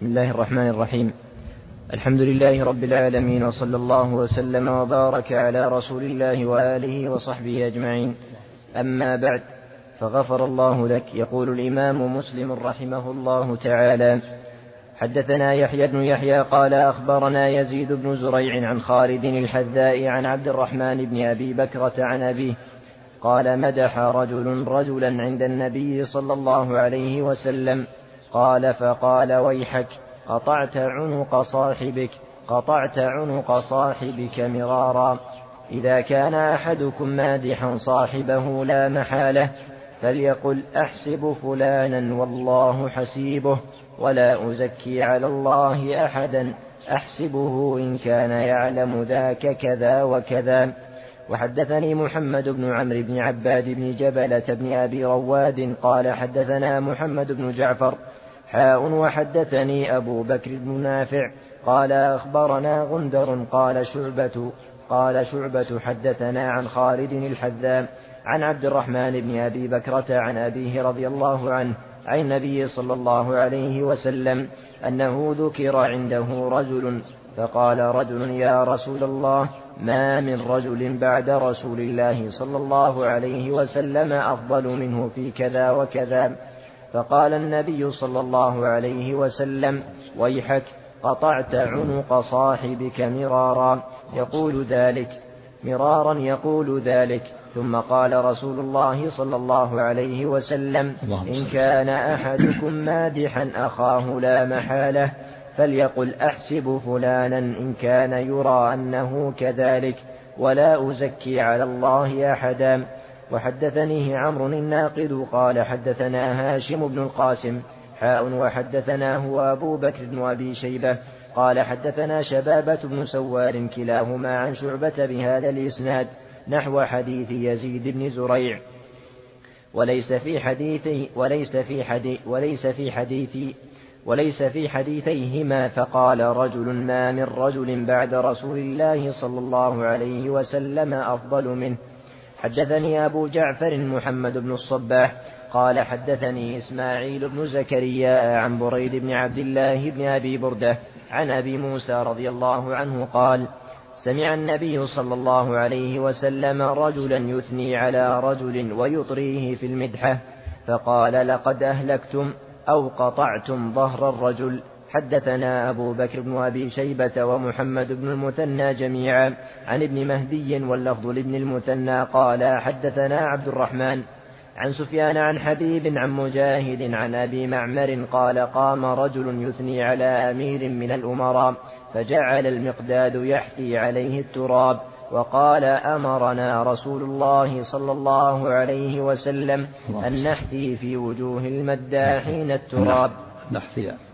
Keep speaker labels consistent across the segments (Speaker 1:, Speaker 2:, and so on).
Speaker 1: بسم الله الرحمن الرحيم. الحمد لله رب العالمين وصلى الله وسلم وبارك على رسول الله وآله وصحبه أجمعين. أما بعد فغفر الله لك يقول الإمام مسلم رحمه الله تعالى حدثنا يحيى بن يحيى قال أخبرنا يزيد بن زريع عن خالد الحذاء عن عبد الرحمن بن أبي بكرة عن أبيه قال مدح رجل رجلا عند النبي صلى الله عليه وسلم. قال فقال ويحك قطعت عنق صاحبك قطعت عنق صاحبك مرارا. إذا كان أحدكم مادحا صاحبه لا محالة فليقل أحسب فلانا والله حسيبه ولا أزكي على الله أحدا أحسبه إن كان يعلم ذاك كذا وكذا. وحدثني محمد بن عمرو بن عباد بن جبلة بن أبي رواد قال حدثنا محمد بن جعفر حاء وحدثني أبو بكر بن نافع قال أخبرنا غندر قال شعبة قال شعبة حدثنا عن خالد الحذام عن عبد الرحمن بن أبي بكرة عن أبيه رضي الله عنه عن النبي صلى الله عليه وسلم أنه ذكر عنده رجل فقال رجل يا رسول الله ما من رجل بعد رسول الله صلى الله عليه وسلم أفضل منه في كذا وكذا فقال النبي صلى الله عليه وسلم ويحك قطعت عنق صاحبك مرارا. يقول ذلك مرارا يقول ذلك. ثم قال رسول الله صلى الله عليه وسلم إن كان أحدكم مادحا أخاه لا محالة فليقل أحسب فلانا إن كان يرى أنه كذلك ولا أزكي على الله أحدا. وحدثنيه عمرو الناقد قال حدثنا هاشم بن القاسم حاء وحدثنا هو أبو بكر بن أبي شيبة قال حدثنا شبابة بن سوار كلاهما عن شعبة بهذا الإسناد نحو حديث يزيد بن زريع. وليس في حديثي وليس في حديث وليس في حديث وليس في حديثيهما فقال رجل ما من رجل بعد رسول الله صلى الله عليه وسلم أفضل منه. حدثني أبو جعفر محمد بن الصباح قال حدثني إسماعيل بن زكريا عن بريد بن عبد الله بن أبي بردة عن أبي موسى رضي الله عنه قال سمع النبي صلى الله عليه وسلم رجلا يثني على رجل ويطريه في المدحة فقال لقد أهلكتم أو قطعتم ظهر الرجل. حدثنا أبو بكر بن أبي شيبة ومحمد بن المثنى جميعا. عن ابن مهدي واللفظ لابن المثنى قال حدثنا عبد الرحمن عن سفيان عن حبيب عن مجاهد عن أبي معمر قال قام رجل يثني على أمير من الأمراء فجعل المقداد يحثي عليه التراب وقال أمرنا رسول الله صلى الله عليه وسلم أن نحثي في وجوه المداحين التراب.
Speaker 2: نحثي.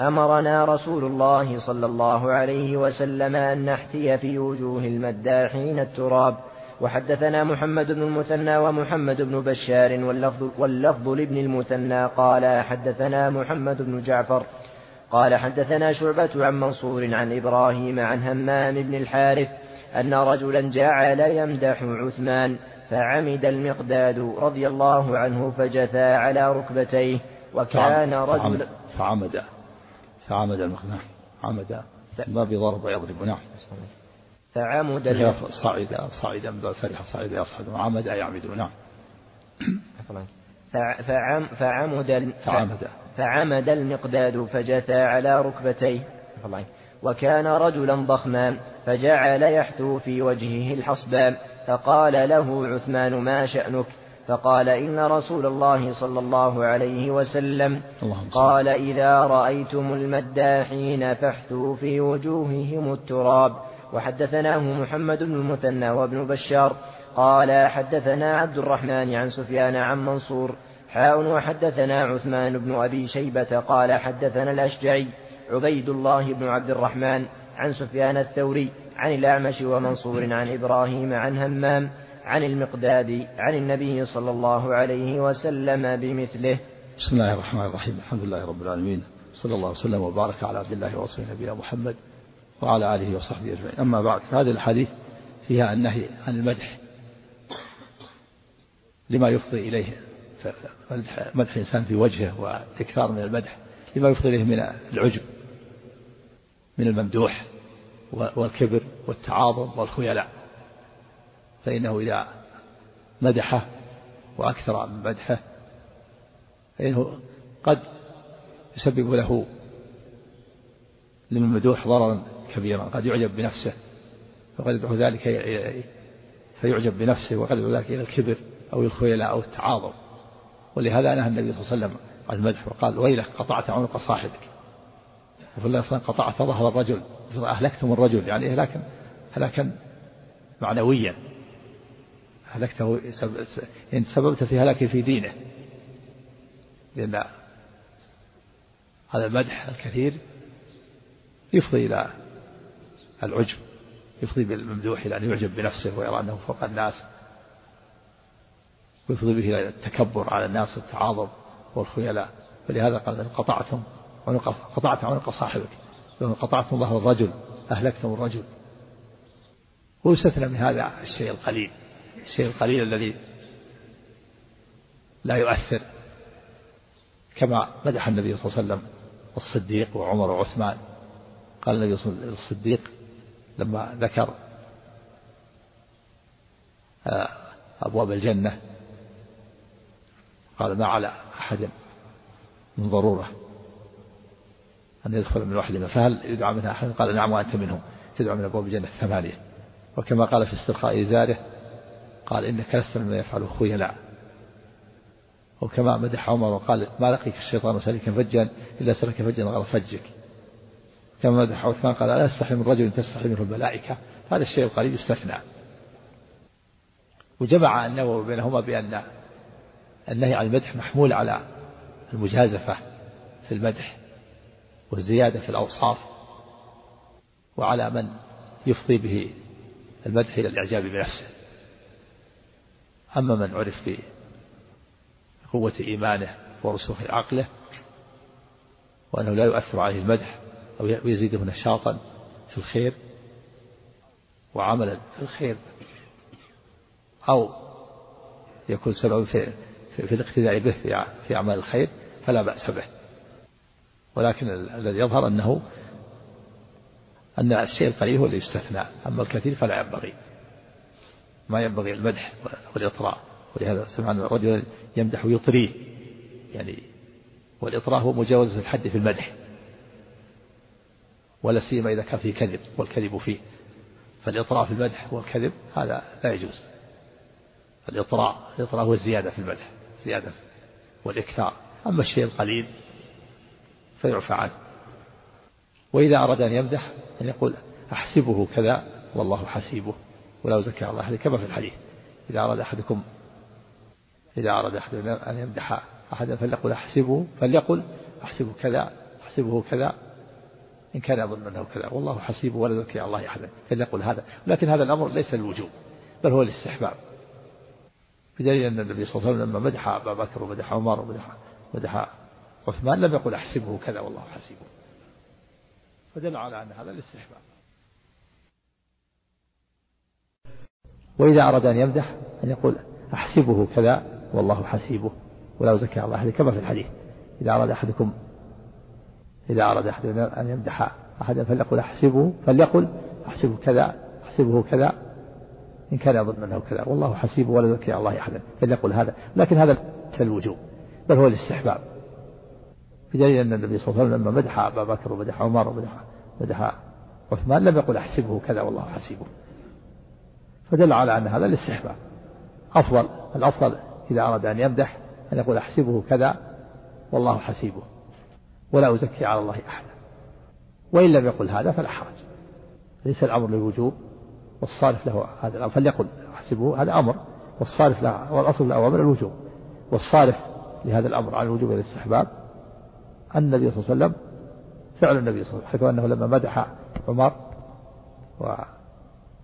Speaker 1: أمرنا رسول الله صلى الله عليه وسلم أن نحثي في وجوه المداحين التراب. وحدثنا محمد بن المثنى ومحمد بن بشار واللفظ, واللفظ لابن المثنى. قال حدثنا محمد بن جعفر. قال حدثنا شعبة عن منصور عن إبراهيم عن همام بن الحارث أن رجلا جعل يمدح عثمان فعمد المقداد رضي الله عنه فجثى على ركبتيه وكان رجلا
Speaker 2: فعمد فعمد المقداد عمد ما بضرب يضرب. نعم.
Speaker 1: فعمد
Speaker 2: صعد صعدا فرح صعد يصعد. وعمد يعمد. نعم.
Speaker 1: فعم فعمد فعمد. فعمد المقداد فجثى على ركبتيه. وكان رجلا ضخما فجعل يحثو في وجهه الحصبان فقال له عثمان ما شأنك؟ فقال إن رسول الله صلى الله عليه وسلم قال إذا رأيتم المداحين فاحثوا في وجوههم التراب. وحدثناه محمد بن المثنى وابن بشار. قال حدثنا عبد الرحمن عن سفيان عن منصور. حاء وحدثنا عثمان بن أبي شيبة. قال حدثنا الأشجعي عبيد الله بن عبد الرحمن عن سفيان الثوري عن الأعمش ومنصور عن إبراهيم عن همام عن المقداد عن النبي صلى الله عليه وسلم بمثله.
Speaker 2: بسم الله الرحمن الرحيم. الحمد لله رب العالمين. صلى الله وسلم وبارك على عبد الله ورسوله نبينا محمد وعلى آله وصحبه أجمعين. أما بعد هذه الحديث فيها النهي عن المدح. لما يفضي إليه مدح الإنسان في وجهه وتكرار من المدح لما يفضي إليه من العجب من الممدوح والكبر والتعاظم والخيلاء. فإنه إذا مدحه وأكثر من مدحه فإنه قد يسبب له للممدوح ضررا كبيرا قد يعجب بنفسه فقد يدعو ذلك فيعجب بنفسه وقد يدعو ذلك إلى الكبر أو الخيلاء أو التعاظم. ولهذا نهى النبي صلى الله عليه وسلم عن المدح وقال ويلك قطعت عنق صاحبك. وفي اللفظ قطعت ظهر الرجل أهلكتم الرجل يعني إهلاكا هلاكا معنويا. هلكته يعني سببت في هلاكه في دينه. لأن هذا المدح الكثير يفضي إلى العجب يفضي بالممدوح إلى أن يعجب بنفسه ويرى أنه فوق الناس ويفضي به إلى التكبر على الناس والتعاظم والخيلاء. فلهذا قال قطعتم عنق قطعت عنق صاحبك قطعتم ظهر الرجل أهلكتم الرجل. ويستثنى من هذا الشيء القليل. الشيء القليل الذي لا يؤثر كما مدح النبي صلى الله عليه وسلم الصديق وعمر وعثمان. قال النبي صلى الله عليه وسلم الصديق لما ذكر آه، أبواب الجنة قال ما على أحد من ضرورة أن يدخل من واحد فهل يدعى منها أحد؟ قال نعم وأنت منهم تدعو من أبواب الجنة الثمانية. وكما قال في استرخاء إزاره قال إنك لست مما يفعله خيلاء وكما مدح عمر وقال ما لقيك الشيطان سالكا فجا إلا سلك فجا غير فجك. كما مدح عثمان قال لا استحي من رجل تستحي منه الملائكة هذا الشيء القليل يستثنى. وجمع النووي بينهما بأن النهي عن المدح محمول على المجازفة في المدح والزيادة في الأوصاف وعلى من يفضي به المدح إلى الإعجاب بنفسه. أما من عرف بقوة إيمانه ورسوخ عقله وأنه لا يؤثر عليه المدح أو يزيده نشاطا في الخير وعملا في الخير أو يكون سببا في, في, الاقتداء به في, أعمال الخير فلا بأس به. ولكن الذي يظهر أنه أن الشيء القليل هو اللي يستثنى أما الكثير فلا ينبغي. ما ينبغي المدح والإطراء. ولهذا سمعنا رجلا يمدح ويطريه. يعني والإطراء هو مجاوزة الحد في المدح. ولا سيما إذا كان فيه كذب والكذب فيه. فالإطراء في المدح والكذب هذا لا يجوز. الإطراء الإطراء هو الزيادة في المدح زيادة والإكثار. أما الشيء القليل فيعفى عنه. وإذا أراد أن يمدح أن يقول أحسبه كذا والله حسيبه. ولا أزكى الله أحد كما في الحديث إذا أراد أحدكم إذا أراد أحد أن يمدح أحدا فليقل أحسبه فليقل أحسبه كذا أحسبه كذا إن كان يظن أنه كذا والله حسيبه ولا يزكي الله أحدا فليقل هذا. لكن هذا الأمر ليس الوجوب بل هو الاستحباب بدليل أن النبي صلى الله عليه وسلم لما مدح أبا بكر ومدح عمر ومدح مدح عثمان لم يقل أحسبه كذا والله حسيبه. فدل على أن هذا الاستحباب وإذا أراد أن يمدح أن يقول أحسبه كذا والله حسيبه ولا زكى الله. أحد كما في الحديث. إذا أراد أحدكم إذا أراد أحد أن يمدح أحدا فليقل أحسبه فليقل أحسبه كذا أحسبه كذا. إن كان يظن أنه كذا والله حسيبه ولا زكى الله أحدا فليقل هذا. لكن هذا ليس الوجوب بل هو الاستحباب. بدليل أن النبي صلى الله عليه وسلم لما مدح أبا بكر ومدح عمر ومدح مدح عثمان لم يقل أحسبه كذا والله حسيبه. فدل على أن هذا الاستحباب. أفضل الأفضل إذا أراد أن يمدح أن يقول أحسبه كذا والله حسيبه. ولا أزكي على الله أحدا. وإن لم يقل هذا فلا حرج. ليس الأمر للوجوب والصارف له هذا الأمر. فليقل أحسبه هذا أمر. والصارف له والأصل الأوامر الوجوب. والصارف لهذا الأمر على الوجوب والاستحباب النبي صلى الله عليه وسلم فعل النبي صلى الله عليه وسلم حيث أنه لما مدح عمر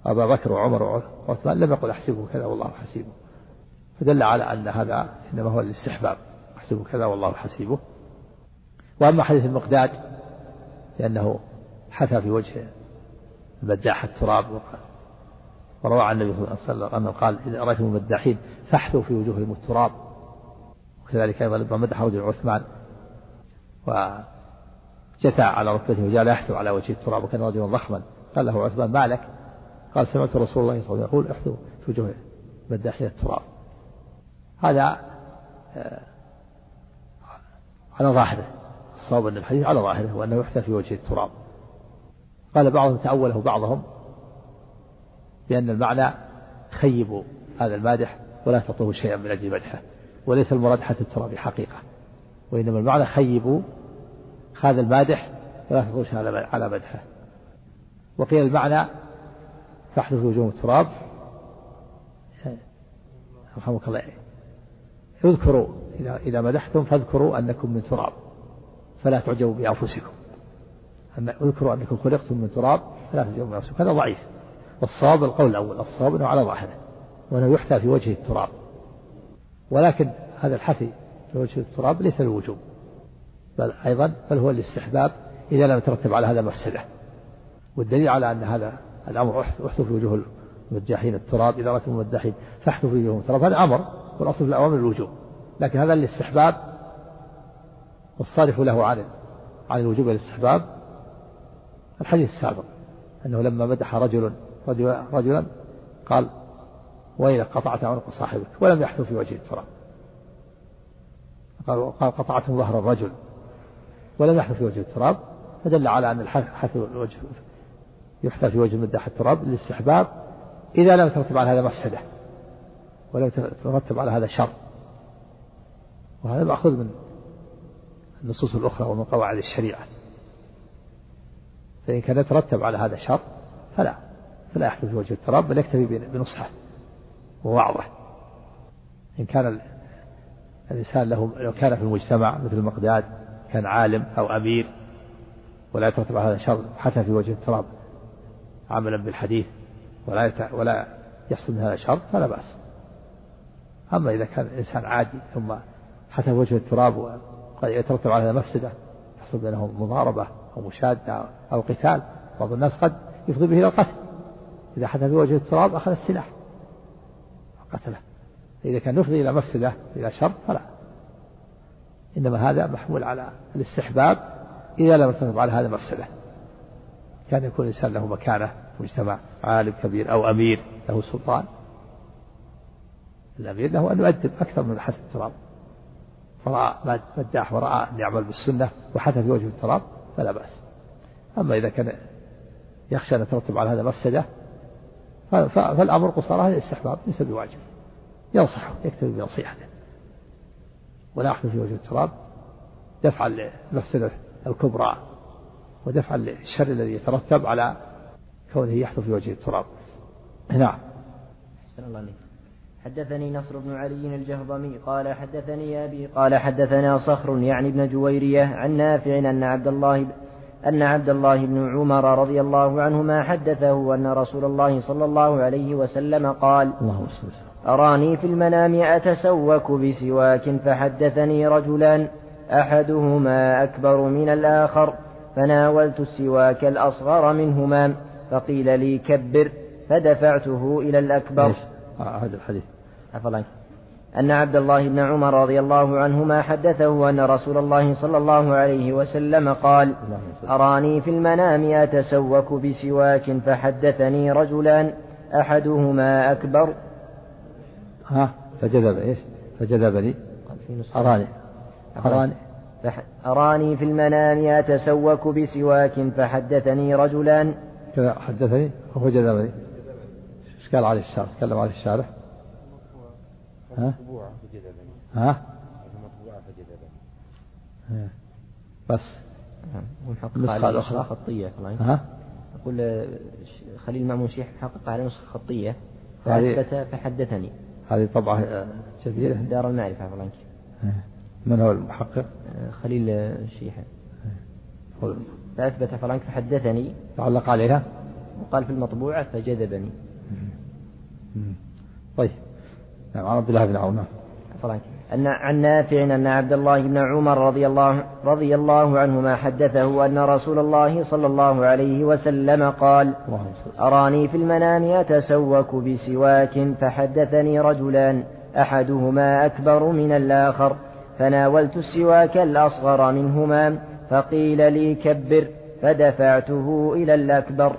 Speaker 2: وأبا بكر وعمر وعثمان لم يقل أحسبه كذا والله حسيبه. فدل على أن هذا إنما هو الاستحباب. أحسبه كذا والله حسيبه. وأما حديث المقداد لأنه حثى في وجه المداح التراب وروى عن النبي صلى الله عليه وسلم أنه قال إذا رأيتم المداحين فاحثوا في وجوههم التراب. وكذلك أيضا لما مدح رجل عثمان جثى على ركبته وجعل يحثو على وجه التراب وكان رجلا ضخما. قال له عثمان ما لك؟ قال سمعت رسول الله صلى الله عليه وسلم يقول احثوا في وجوه مداحين التراب. هذا آه، على ظاهره الصواب أن الحديث على ظاهره وأنه يحثى في وجه التراب. قال بعضهم تأوله بعضهم بأن المعنى خيبوا هذا المادح ولا تعطوه شيئا من أجل مدحه وليس المراد حث التراب حقيقة وإنما المعنى خيبوا هذا المادح ولا تعطوه على مدحه. وقيل المعنى تحدث وجوه التراب. رحمك الله. اذكروا إذا مدحتم فاذكروا أنكم من تراب فلا تعجبوا بأنفسكم. أن اذكروا أنكم خلقتم من تراب فلا تعجبوا بأنفسكم. هذا ضعيف. والصواب القول الأول الصواب أنه على ظاهره وأنه يحثى في وجه التراب. ولكن هذا الحثي في وجه التراب ليس للوجوب بل أيضا بل هو الاستحباب إذا لم يترتب على هذا مفسدة. والدليل على أن هذا الأمر أحثوا في وجوه المداحين التراب إذا رأيتم المداحين فاحثوا في وجوههم. التراب هذا أمر والأصل في الأوامر الوجوب لكن هذا الاستحباب والصارف له عن عن الوجوب والاستحباب الحديث السابق أنه لما مدح رجل رجلا, رجلا قال وإذا قطعت عنق صاحبك ولم يحثو في وجه التراب. قال قطعت ظهر الرجل ولم يحثو في وجه التراب. فدل على أن الحث الوجه يحثى في وجه مدح التراب للاستحباب إذا لم ترتب على هذا مفسدة ولم ترتب على هذا شر. وهذا مأخوذ من النصوص الأخرى ومن قواعد الشريعة. فإن كان يترتب على هذا شر فلا فلا يحدث في وجه التراب بل يكتفي بنصحه. ووعظه إن كان الإنسان له لو كان في المجتمع مثل المقداد كان عالم أو أمير ولا يترتب على هذا شر حتى في وجه التراب. عملا بالحديث ولا ولا يحصل من هذا شر فلا بأس. أما إذا كان إنسان عادي ثم حتى وجه التراب وقد يترتب على هذا مفسدة يحصل بينهم مضاربة أو مشادة أو قتال بعض الناس قد يفضي به إلى القتل. إذا حدث في وجه التراب أخذ السلاح وقتله. إذا كان يفضي إلى مفسدة إلى شر فلا. إنما هذا محمول على الاستحباب إذا لم يترتب على هذا مفسدة كان يكون الإنسان له مكانة في مجتمع عالم كبير أو أمير له سلطان. الأمير له أن يؤدب أكثر من حث التراب. فرأى مداح ورأى أن يعمل بالسنة وحث في وجه التراب فلا بأس. أما إذا كان يخشى أن يترتب على هذا مفسدة فالأمر قصارى الاستحباب ليس بواجب. ينصحه يكتفي بنصيحته. ولا يحدث في وجه التراب. دفعا للمفسدة الكبرى. ودفعا للشر الذي يترتب على كونه يحدث في وجه التراب. نعم.
Speaker 1: الله عليك. حدثني نصر بن علي الجهضمي قال حدثني أبي قال حدثنا صخر يعني ابن جويرية عن نافع أن عبد الله أن عبد الله بن عمر رضي الله عنهما حدثه أن رسول الله صلى الله عليه وسلم قال أراني في المنام أتسوك بسواك فحدثني رجلان أحدهما أكبر من الآخر. فناولت السواك الأصغر منهما فقيل لي كبر فدفعته إلى الأكبر.
Speaker 2: آه، هذا الحديث. عفوا
Speaker 1: أن عبد الله بن عمر رضي الله عنهما حدثه أن رسول الله صلى الله عليه وسلم قال أراني في المنام أتسوك بسواك فحدثني رجلان أحدهما أكبر.
Speaker 2: ها؟ فجذب إيش؟ فجذبني أراني.
Speaker 1: أراني. أراني في المنام أتسوك بسواك فحدثني رجلان
Speaker 2: كذا حدثني؟ وهو جذبني. قال عليه الشارع تكلم عليه الشارع ها؟ ها؟ بس.
Speaker 1: النسخة الأخرى خطية ها؟ أقول خليل مأمون شيخ حقق على نسخة خطية. فأثبت فحدثني.
Speaker 2: هذه طبعة جديدة.
Speaker 1: دار المعرفة عفوا
Speaker 2: من هو المحقق؟
Speaker 1: خليل الشيحة فأثبت فرانك فحدثني.
Speaker 2: تعلق عليها
Speaker 1: وقال في المطبوعة فجذبني.
Speaker 2: طيب. نعم عن عبد الله بن عمر
Speaker 1: أن عن نافع أن عبد الله بن عمر رضي الله رضي الله عنهما حدثه أن رسول الله صلى الله عليه وسلم قال: أراني في المنام أتسوك بسواك فحدثني رجلان أحدهما أكبر من الآخر. فناولت السواك الأصغر منهما فقيل لي كبر فدفعته إلى الأكبر.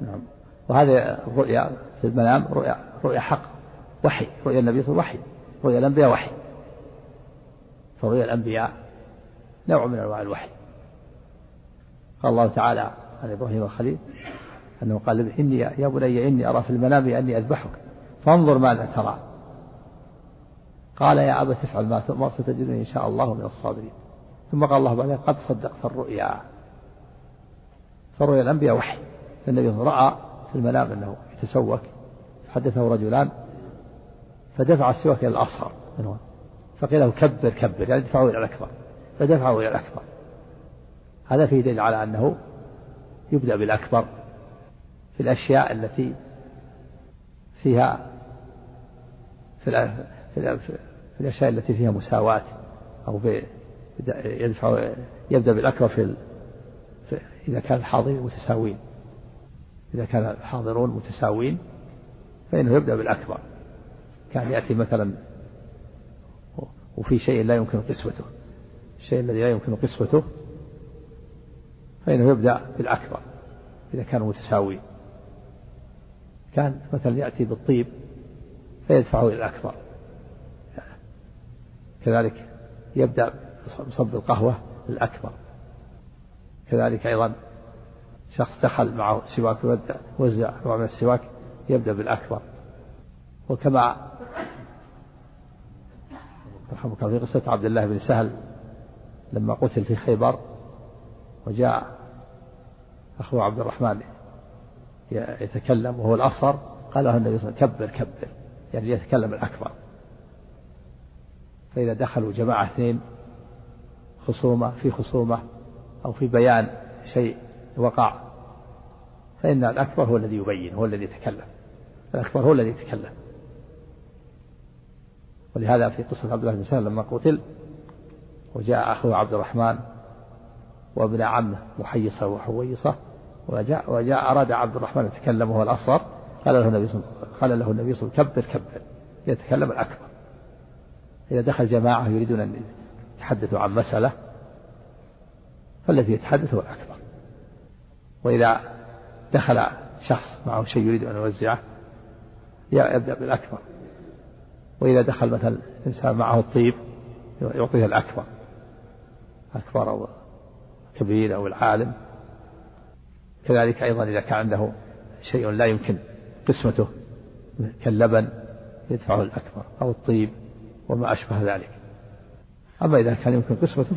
Speaker 2: نعم. وهذه الرؤيا في المنام رؤيا رؤيا حق وحي رؤيا النبي صلى الله عليه وسلم وحي رؤيا الأنبياء وحي. فرؤيا الأنبياء نوع من أنواع الوحي. قال الله تعالى عن إبراهيم الخليل أنه قال إني يا بني إني أرى في المنام أني أذبحك فانظر ماذا ترى. قال يا أبا تفعل ما تؤمر ستجدني إن شاء الله من الصابرين. ثم قال الله بعدها قد صدقت الرؤيا فرؤيا الأنبياء وحي. النبي رأى في المنام أنه يتسوك حدثه رجلان فدفع السواك إلى الأصغر منه فقيل له كبر كبر يعني ادفعه إلى الأكبر. فدفعه إلى الأكبر. هذا فيه دليل على أنه يبدأ بالأكبر في الأشياء التي فيها في, في, الأشياء التي فيها مساواة أو يدفع يبدأ بالأكبر في, في إذا كان الحاضرين متساوين. إذا كان الحاضرون متساوين فإنه يبدأ بالأكبر. كان يأتي مثلا وفي شيء لا يمكن قسوته. الشيء الذي لا يمكن قسوته فإنه يبدأ بالأكبر إذا كانوا متساوين. كان مثلا يأتي بالطيب فيدفعه إلى الأكبر. كذلك يبدأ بصب القهوة الأكبر. كذلك أيضا شخص دخل معه سواك وزع نوع من السواك يبدأ بالأكبر. وكما رحمك في قصة عبد الله بن سهل لما قتل في خيبر وجاء أخوه عبد الرحمن يتكلم وهو الأصغر قال له النبي صلى الله عليه وسلم كبر كبر يعني يتكلم الأكبر. فإذا دخلوا جماعة اثنين خصومة في خصومة أو في بيان شيء وقع فإن الأكبر هو الذي يبين هو الذي يتكلم. الأكبر هو الذي يتكلم. ولهذا في قصة عبد الله بن سهل لما قتل وجاء أخوه عبد الرحمن وابن عمه محيصة وحويصة وجاء وجاء أراد عبد الرحمن يتكلم وهو الأصغر قال له النبي صلى الله عليه وسلم كبر كبر. يتكلم الأكبر. إذا دخل جماعة يريدون أن يتحدثوا عن مسألة فالذي يتحدث هو الأكبر. وإذا دخل شخص معه شيء يريد أن يوزعه يبدأ بالأكبر. وإذا دخل مثلا إنسان معه الطيب يعطيه الأكبر. أكبر أو كبير أو العالم. كذلك أيضا إذا كان عنده شيء لا يمكن قسمته كاللبن يدفعه الأكبر أو الطيب. وما أشبه ذلك. أما إذا كان يمكن قسمته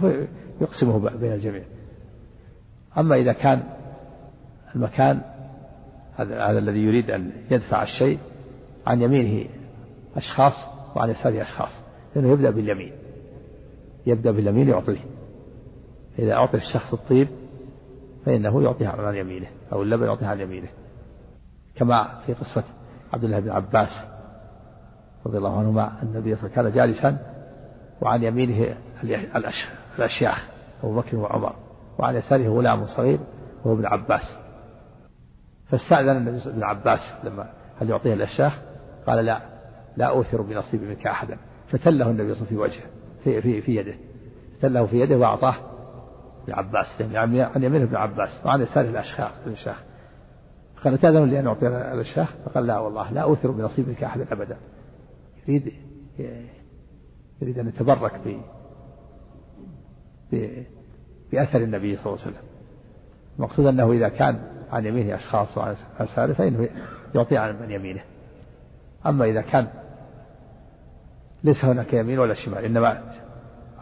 Speaker 2: فيقسمه بين الجميع. أما إذا كان المكان هذا هذا الذي يريد أن يدفع الشيء عن يمينه أشخاص وعن يساره أشخاص لأنه يبدأ باليمين. يبدأ باليمين يعطيه. إذا أعطي الشخص الطيب فإنه يعطيها عن يمينه أو اللبن يعطيها عن يمينه. كما في قصة عبد الله بن عباس رضي الله عنهما النبي صلى الله عليه وسلم كان جالسا وعن يمينه الأشياخ أبو بكر وعمر وعن يساره غلام صغير وهو ابن عباس. فاستأذن النبي وسلم عباس لما هل يعطيه الأشياخ؟ قال لا لا أوثر بنصيبي منك أحدا. فتله النبي صلى الله عليه وسلم في وجهه في, في, في يده. فتله في يده وأعطاه لعباس يعني عن يمينه ابن عباس وعن يساره الأشياخ الشيخ قال تأذن لي أن أعطي الشيخ فقال لا والله لا أوثر بنصيبك أحدا أبدا. يريد يريد أن يتبرك ب بأثر النبي صلى الله عليه وسلم. المقصود أنه إذا كان عن يمينه أشخاص وعن يساره فإنه يعطي عن يمينه. أما إذا كان ليس هناك يمين ولا شمال إنما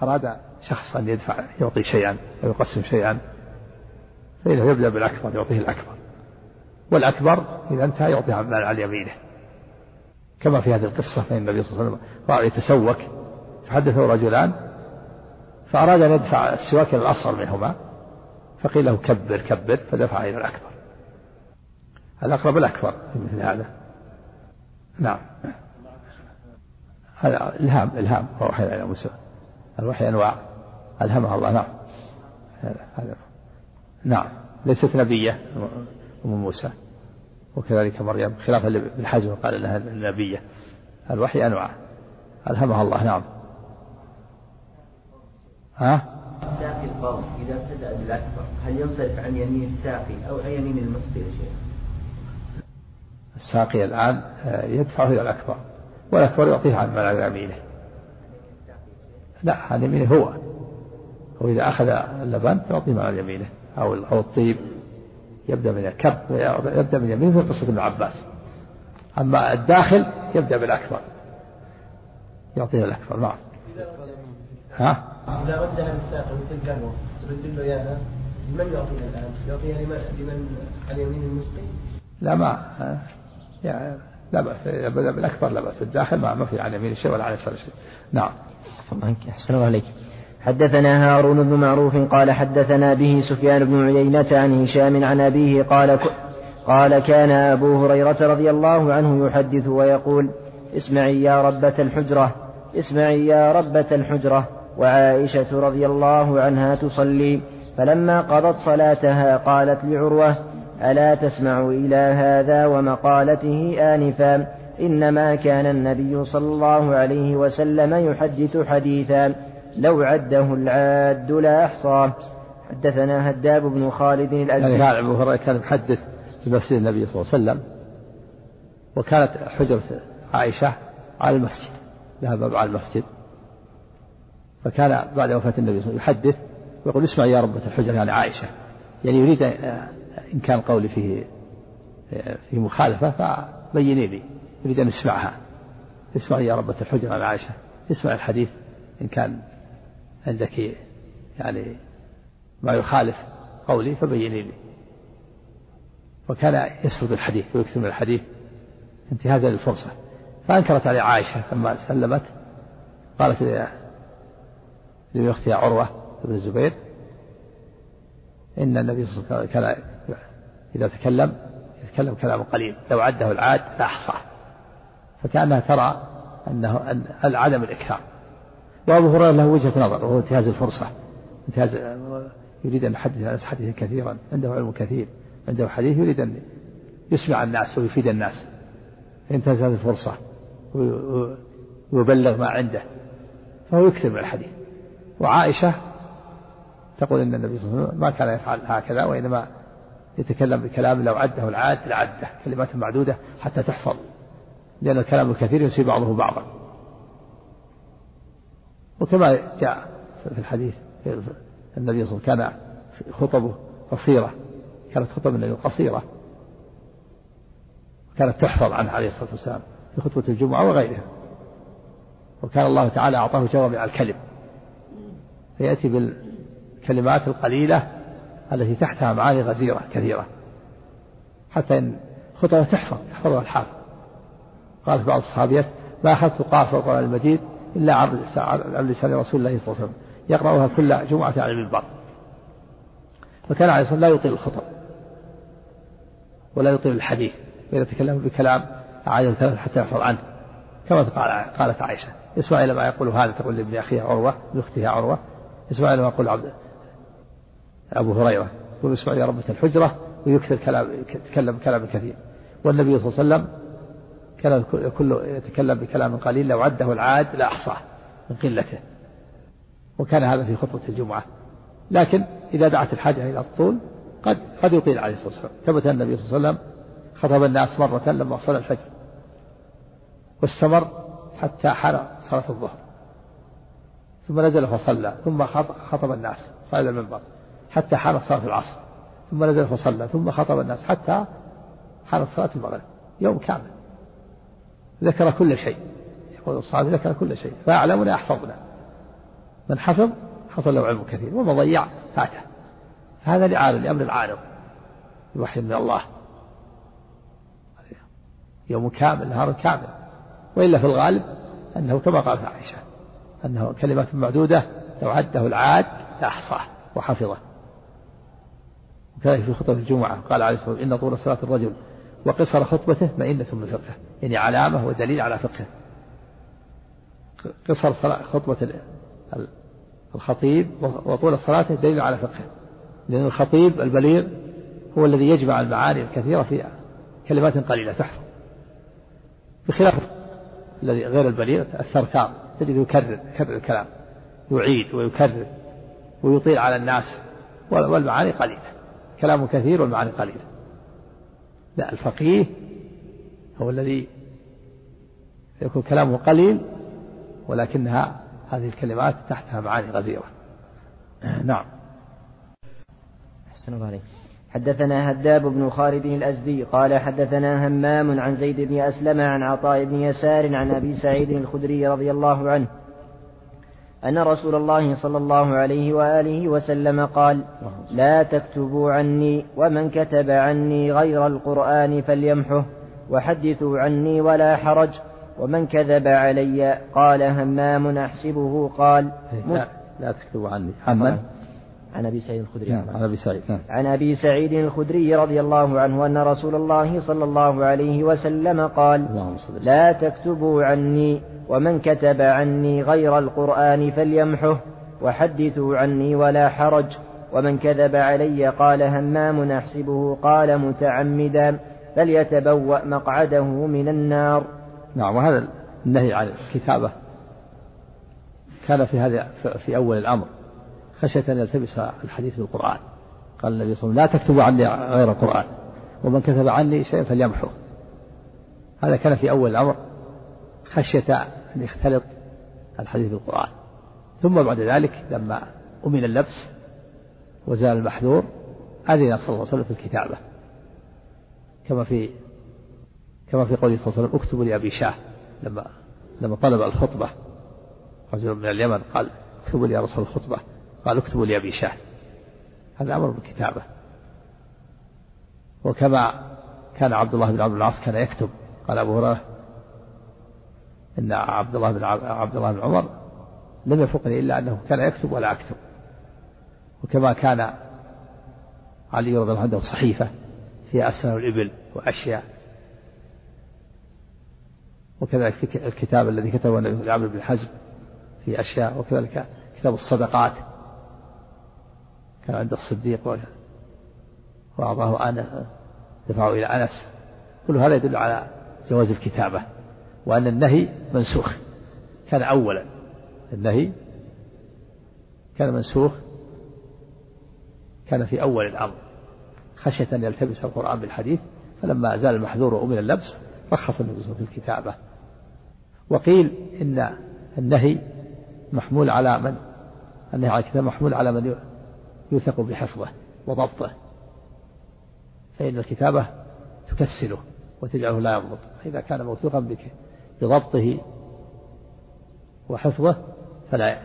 Speaker 2: أراد شخص أن يدفع يعطي شيئا أو يقسم شيئا فإنه يبدأ بالأكبر يعطيه الأكبر. والأكبر إذا انتهى يعطي عن يمينه. كما في هذه القصة فإن النبي صلى الله عليه وسلم يتسوك فحدثه رجلان فأراد أن يدفع السواك إلى الأصغر منهما فقيل له كبر كبر فدفع إلى الأكبر. الأقرب الأكبر في مثل هذا. نعم. هذا إلهام إلهام ووحي إلى موسى. الوحي أنواع. ألهمها الله نعم. هذا. نعم. ليست نبية أم موسى. وكذلك مريم خلافا لابن حزم قال إنها نبيه الوحي أنواع. ألهمها الله. نعم. ها؟
Speaker 3: الفرض إذا ابتدأ بالأكبر هل ينصرف عن يمين الساقي أو عن يمين المسقي يا شيخ؟
Speaker 2: الساقي الآن آه، يدفعه إلى الأكبر والأكبر يعطيه عن على يمينه. لا عن يمينه هو. وإذا أخذ اللبن يعطيه على يمينه أو أو الطيب. يبدأ من الكب يبدأ من يمينه في قصة ابن عباس. أما الداخل يبدأ بالأكبر. يعطيه الأكبر نعم.
Speaker 3: ها؟ إذا رد له الساقي مثل القهوة ترد له إياها لمن يعطيها الآن؟ يعطيها لمن؟ لمن عن يمين المسقي؟
Speaker 2: لا ما يعني لا بأس بالأكبر لا بأس. الداخل ما, ما في عن يمين شيء ولا عن يسار شيء. نعم.
Speaker 1: أحسن الله عليك حدثنا هارون بن معروف قال حدثنا به سفيان بن عيينة عن هشام عن أبيه قال قال كان أبو هريرة رضي الله عنه يحدث ويقول اسمعي يا ربة الحجرة اسمعي يا ربة الحجرة. وعائشة رضي الله عنها تصلي فلما قضت صلاتها قالت لعروة ألا تسمع إلى هذا ومقالته آنفا إنما كان النبي صلى الله عليه وسلم يحدث حديثا. لو عده العاد لا أحصاه حدثنا هداب بن خالد الأزدي
Speaker 2: يعني أبو هريرة كان يحدث في مسجد النبي صلى الله عليه وسلم وكانت حجرة عائشة على المسجد لها باب على المسجد. فكان بعد وفاة النبي صلى الله عليه وسلم يحدث ويقول اسمع يا ربة الحجر يعني عائشة. يعني يريد إن كان قولي فيه فيه مخالفة فبيني لي. يريد أن يسمعها. اسمع يا ربة الحجر عن عائشة. اسمع الحديث إن كان عندك يعني ما يخالف قولي فبيني لي. وكان يسرد الحديث ويكثر من الحديث. انتهازا للفرصة فأنكرت عليه عائشة لما سلمت. قالت لأختها عروة بن الزبير إن النبي صلى الله عليه وسلم كان إذا تكلم يتكلم كلاما قليل. لو عده العاد لأحصاه فكأنها ترى أنه أن عدم الإكثار. وأبو هريرة له وجهة نظر وهو انتهاز الفرصة. انتهاز يريد أن يحدث حديثا كثيرا عنده علم كثير عنده حديث يريد أن يسمع الناس ويفيد الناس. ينتهز هذه الفرصة ويبلغ ما عنده فهو يكثر من الحديث. وعائشة تقول إن النبي صلى الله عليه وسلم ما كان يفعل هكذا وإنما يتكلم بكلام لو عده العاد لعده كلمات معدودة حتى تحفظ لأن الكلام الكثير يصيب بعضه بعضا. وكما جاء في الحديث النبي صلى الله عليه وسلم كان خطبه قصيرة كانت خطب النبي قصيرة كانت تحفظ عنه عليه الصلاة والسلام في خطبة الجمعة وغيرها. وكان الله تعالى أعطاه جوامع الكلم. فيأتي بالكلمات القليلة التي تحتها معاني غزيرة كثيرة. حتى إن خطبة تحفظ تحفظها الحافظ. قالت بعض الصحابيات ما أخذت قاف القرآن المجيد؟ إلا عن لسان رسول الله صلى الله عليه وسلم. يقرأها كل جمعة على المنبر. فكان عليه الصلاة والسلام لا يطيل الخطب. ولا يطيل الحديث. وإذا تكلم بكلام أعاد ثلاثة حتى يحفظ عنه. كما قالت عائشة. اسمع إلى ما يقول هذا؟ تقول لابن أخيها عروة لأختها عروة. اسمع إلى ما يقول عبد أبو هريرة. يقول اسمع إلى ربة الحجرة. ويكثر كلام يتكلم بكلام كثير. والنبي صلى الله عليه وسلم كان كله يتكلم بكلام قليل لو عده العاد لأحصاه من قلته. وكان هذا في خطبة الجمعة. لكن إذا دعت الحاجة إلى الطول قد قد يطيل عليه الصلاة والسلام. ثبت النبي صلى الله عليه وسلم خطب الناس مرة لما صلى الفجر. واستمر حتى حان صلاة الظهر. ثم نزل فصلى. ثم خطب الناس صعد المنبر حتى حان صلاة العصر. ثم نزل فصلى. ثم خطب الناس حتى حان صلاة المغرب. يوم كامل. ذكر كل شيء. يقول الصحابي ذكر كل شيء. فأعلمنا أحفظنا من حفظ حصل له علم كثير ومن ضيع فاته هذا لعارض لأمر العارض الوحي من الله. يوم كامل نهار كامل. وإلا في الغالب أنه كما قالت عائشة أنه كلمات معدودة لو عده العاد لأحصاه وحفظه. وكذلك في خطبة الجمعة قال عليه الصلاة والسلام إن طول صلاة الرجل وقصر خطبته مئنة من فقهه يعني علامة ودليل على فقهه قصر خطبة الخطيب وطول صلاته دليل على فقهه لأن الخطيب البليغ هو الذي يجمع المعاني الكثيرة في كلمات قليلة تحفظ. بخلاف الذي غير البليغ الثرثار تجد يكرر يكرر الكلام يعيد ويكرر ويطيل على الناس والمعاني قليلة. كلام كثير والمعاني قليلة. لا الفقيه هو الذي يكون كلامه قليل ولكنها هذه الكلمات تحتها معاني غزيرة. نعم.
Speaker 1: أحسن الله حدثنا هداب بن خالد الأزدي قال حدثنا همام عن زيد بن أسلم عن عطاء بن يسار عن أبي سعيد الخدري رضي الله عنه أن رسول الله صلى الله عليه وآله وسلم قال لا تكتبوا عني ومن كتب عني غير القرآن فليمحه وحدثوا عني ولا حرج ومن كذب علي قال همام أحسبه. قال
Speaker 2: لا, لا تكتبوا عني. عمن
Speaker 1: عن أبي سعيد الخدري.
Speaker 2: نعم عن أبي سعيد نعم.
Speaker 1: عن أبي سعيد الخدري رضي الله عنه أن رسول الله صلى الله عليه وسلم قال لا تكتبوا عني ومن كتب عني غير القرآن فليمحه وحدثوا عني ولا حرج ومن كذب علي قال همام نحسبه قال متعمدا فليتبوأ مقعده من النار.
Speaker 2: نعم وهذا النهي عن الكتابة كان في هذا في أول الأمر. خشية أن يلتبس الحديث بالقرآن. قال النبي صلى الله عليه وسلم لا تكتبوا عني غير القرآن. ومن كتب عني شيئا فليمحو. هذا كان في أول الأمر خشية أن يختلط الحديث بالقرآن. ثم بعد ذلك لما أمن اللبس وزال المحذور أذن صلى الله عليه وسلم في الكتابة. كما في كما في قوله صلى الله عليه وسلم اكتبوا لأبي شاه. لما لما طلب الخطبة رجل من اليمن قال اكتبوا لي يا رسول الخطبة. قال اكتبوا لي أبي شاه هذا أمر بالكتابة. وكما كان عبد الله بن عبد العاص كان يكتب. قال أبو هريرة إن عبد الله بن عبد الله بن عمر لم يفقني إلا أنه كان يكتب ولا أكتب. وكما كان علي رضي الله عنه صحيفة فيها أسنان الإبل وأشياء. وكذلك الكتاب الذي كتبه النبي لعمرو بن حزم في أشياء. وكذلك كتاب الصدقات. كان عند الصديق وأعطاه أنس دفعه إلى أنس. كل هذا يدل على جواز الكتابة وأن النهي منسوخ. كان أولا. النهي كان منسوخ. كان في أول الأمر. خشية أن يلتبس القرآن بالحديث فلما زال المحذور وأمن اللبس رخص النبي في الكتابة. وقيل إن النهي محمول على من؟ النهي على الكتاب محمول على من يوثق بحفظه وضبطه فإن الكتابة تكسله وتجعله لا يضبط. فإذا كان موثوقا بضبطه وحفظه فلا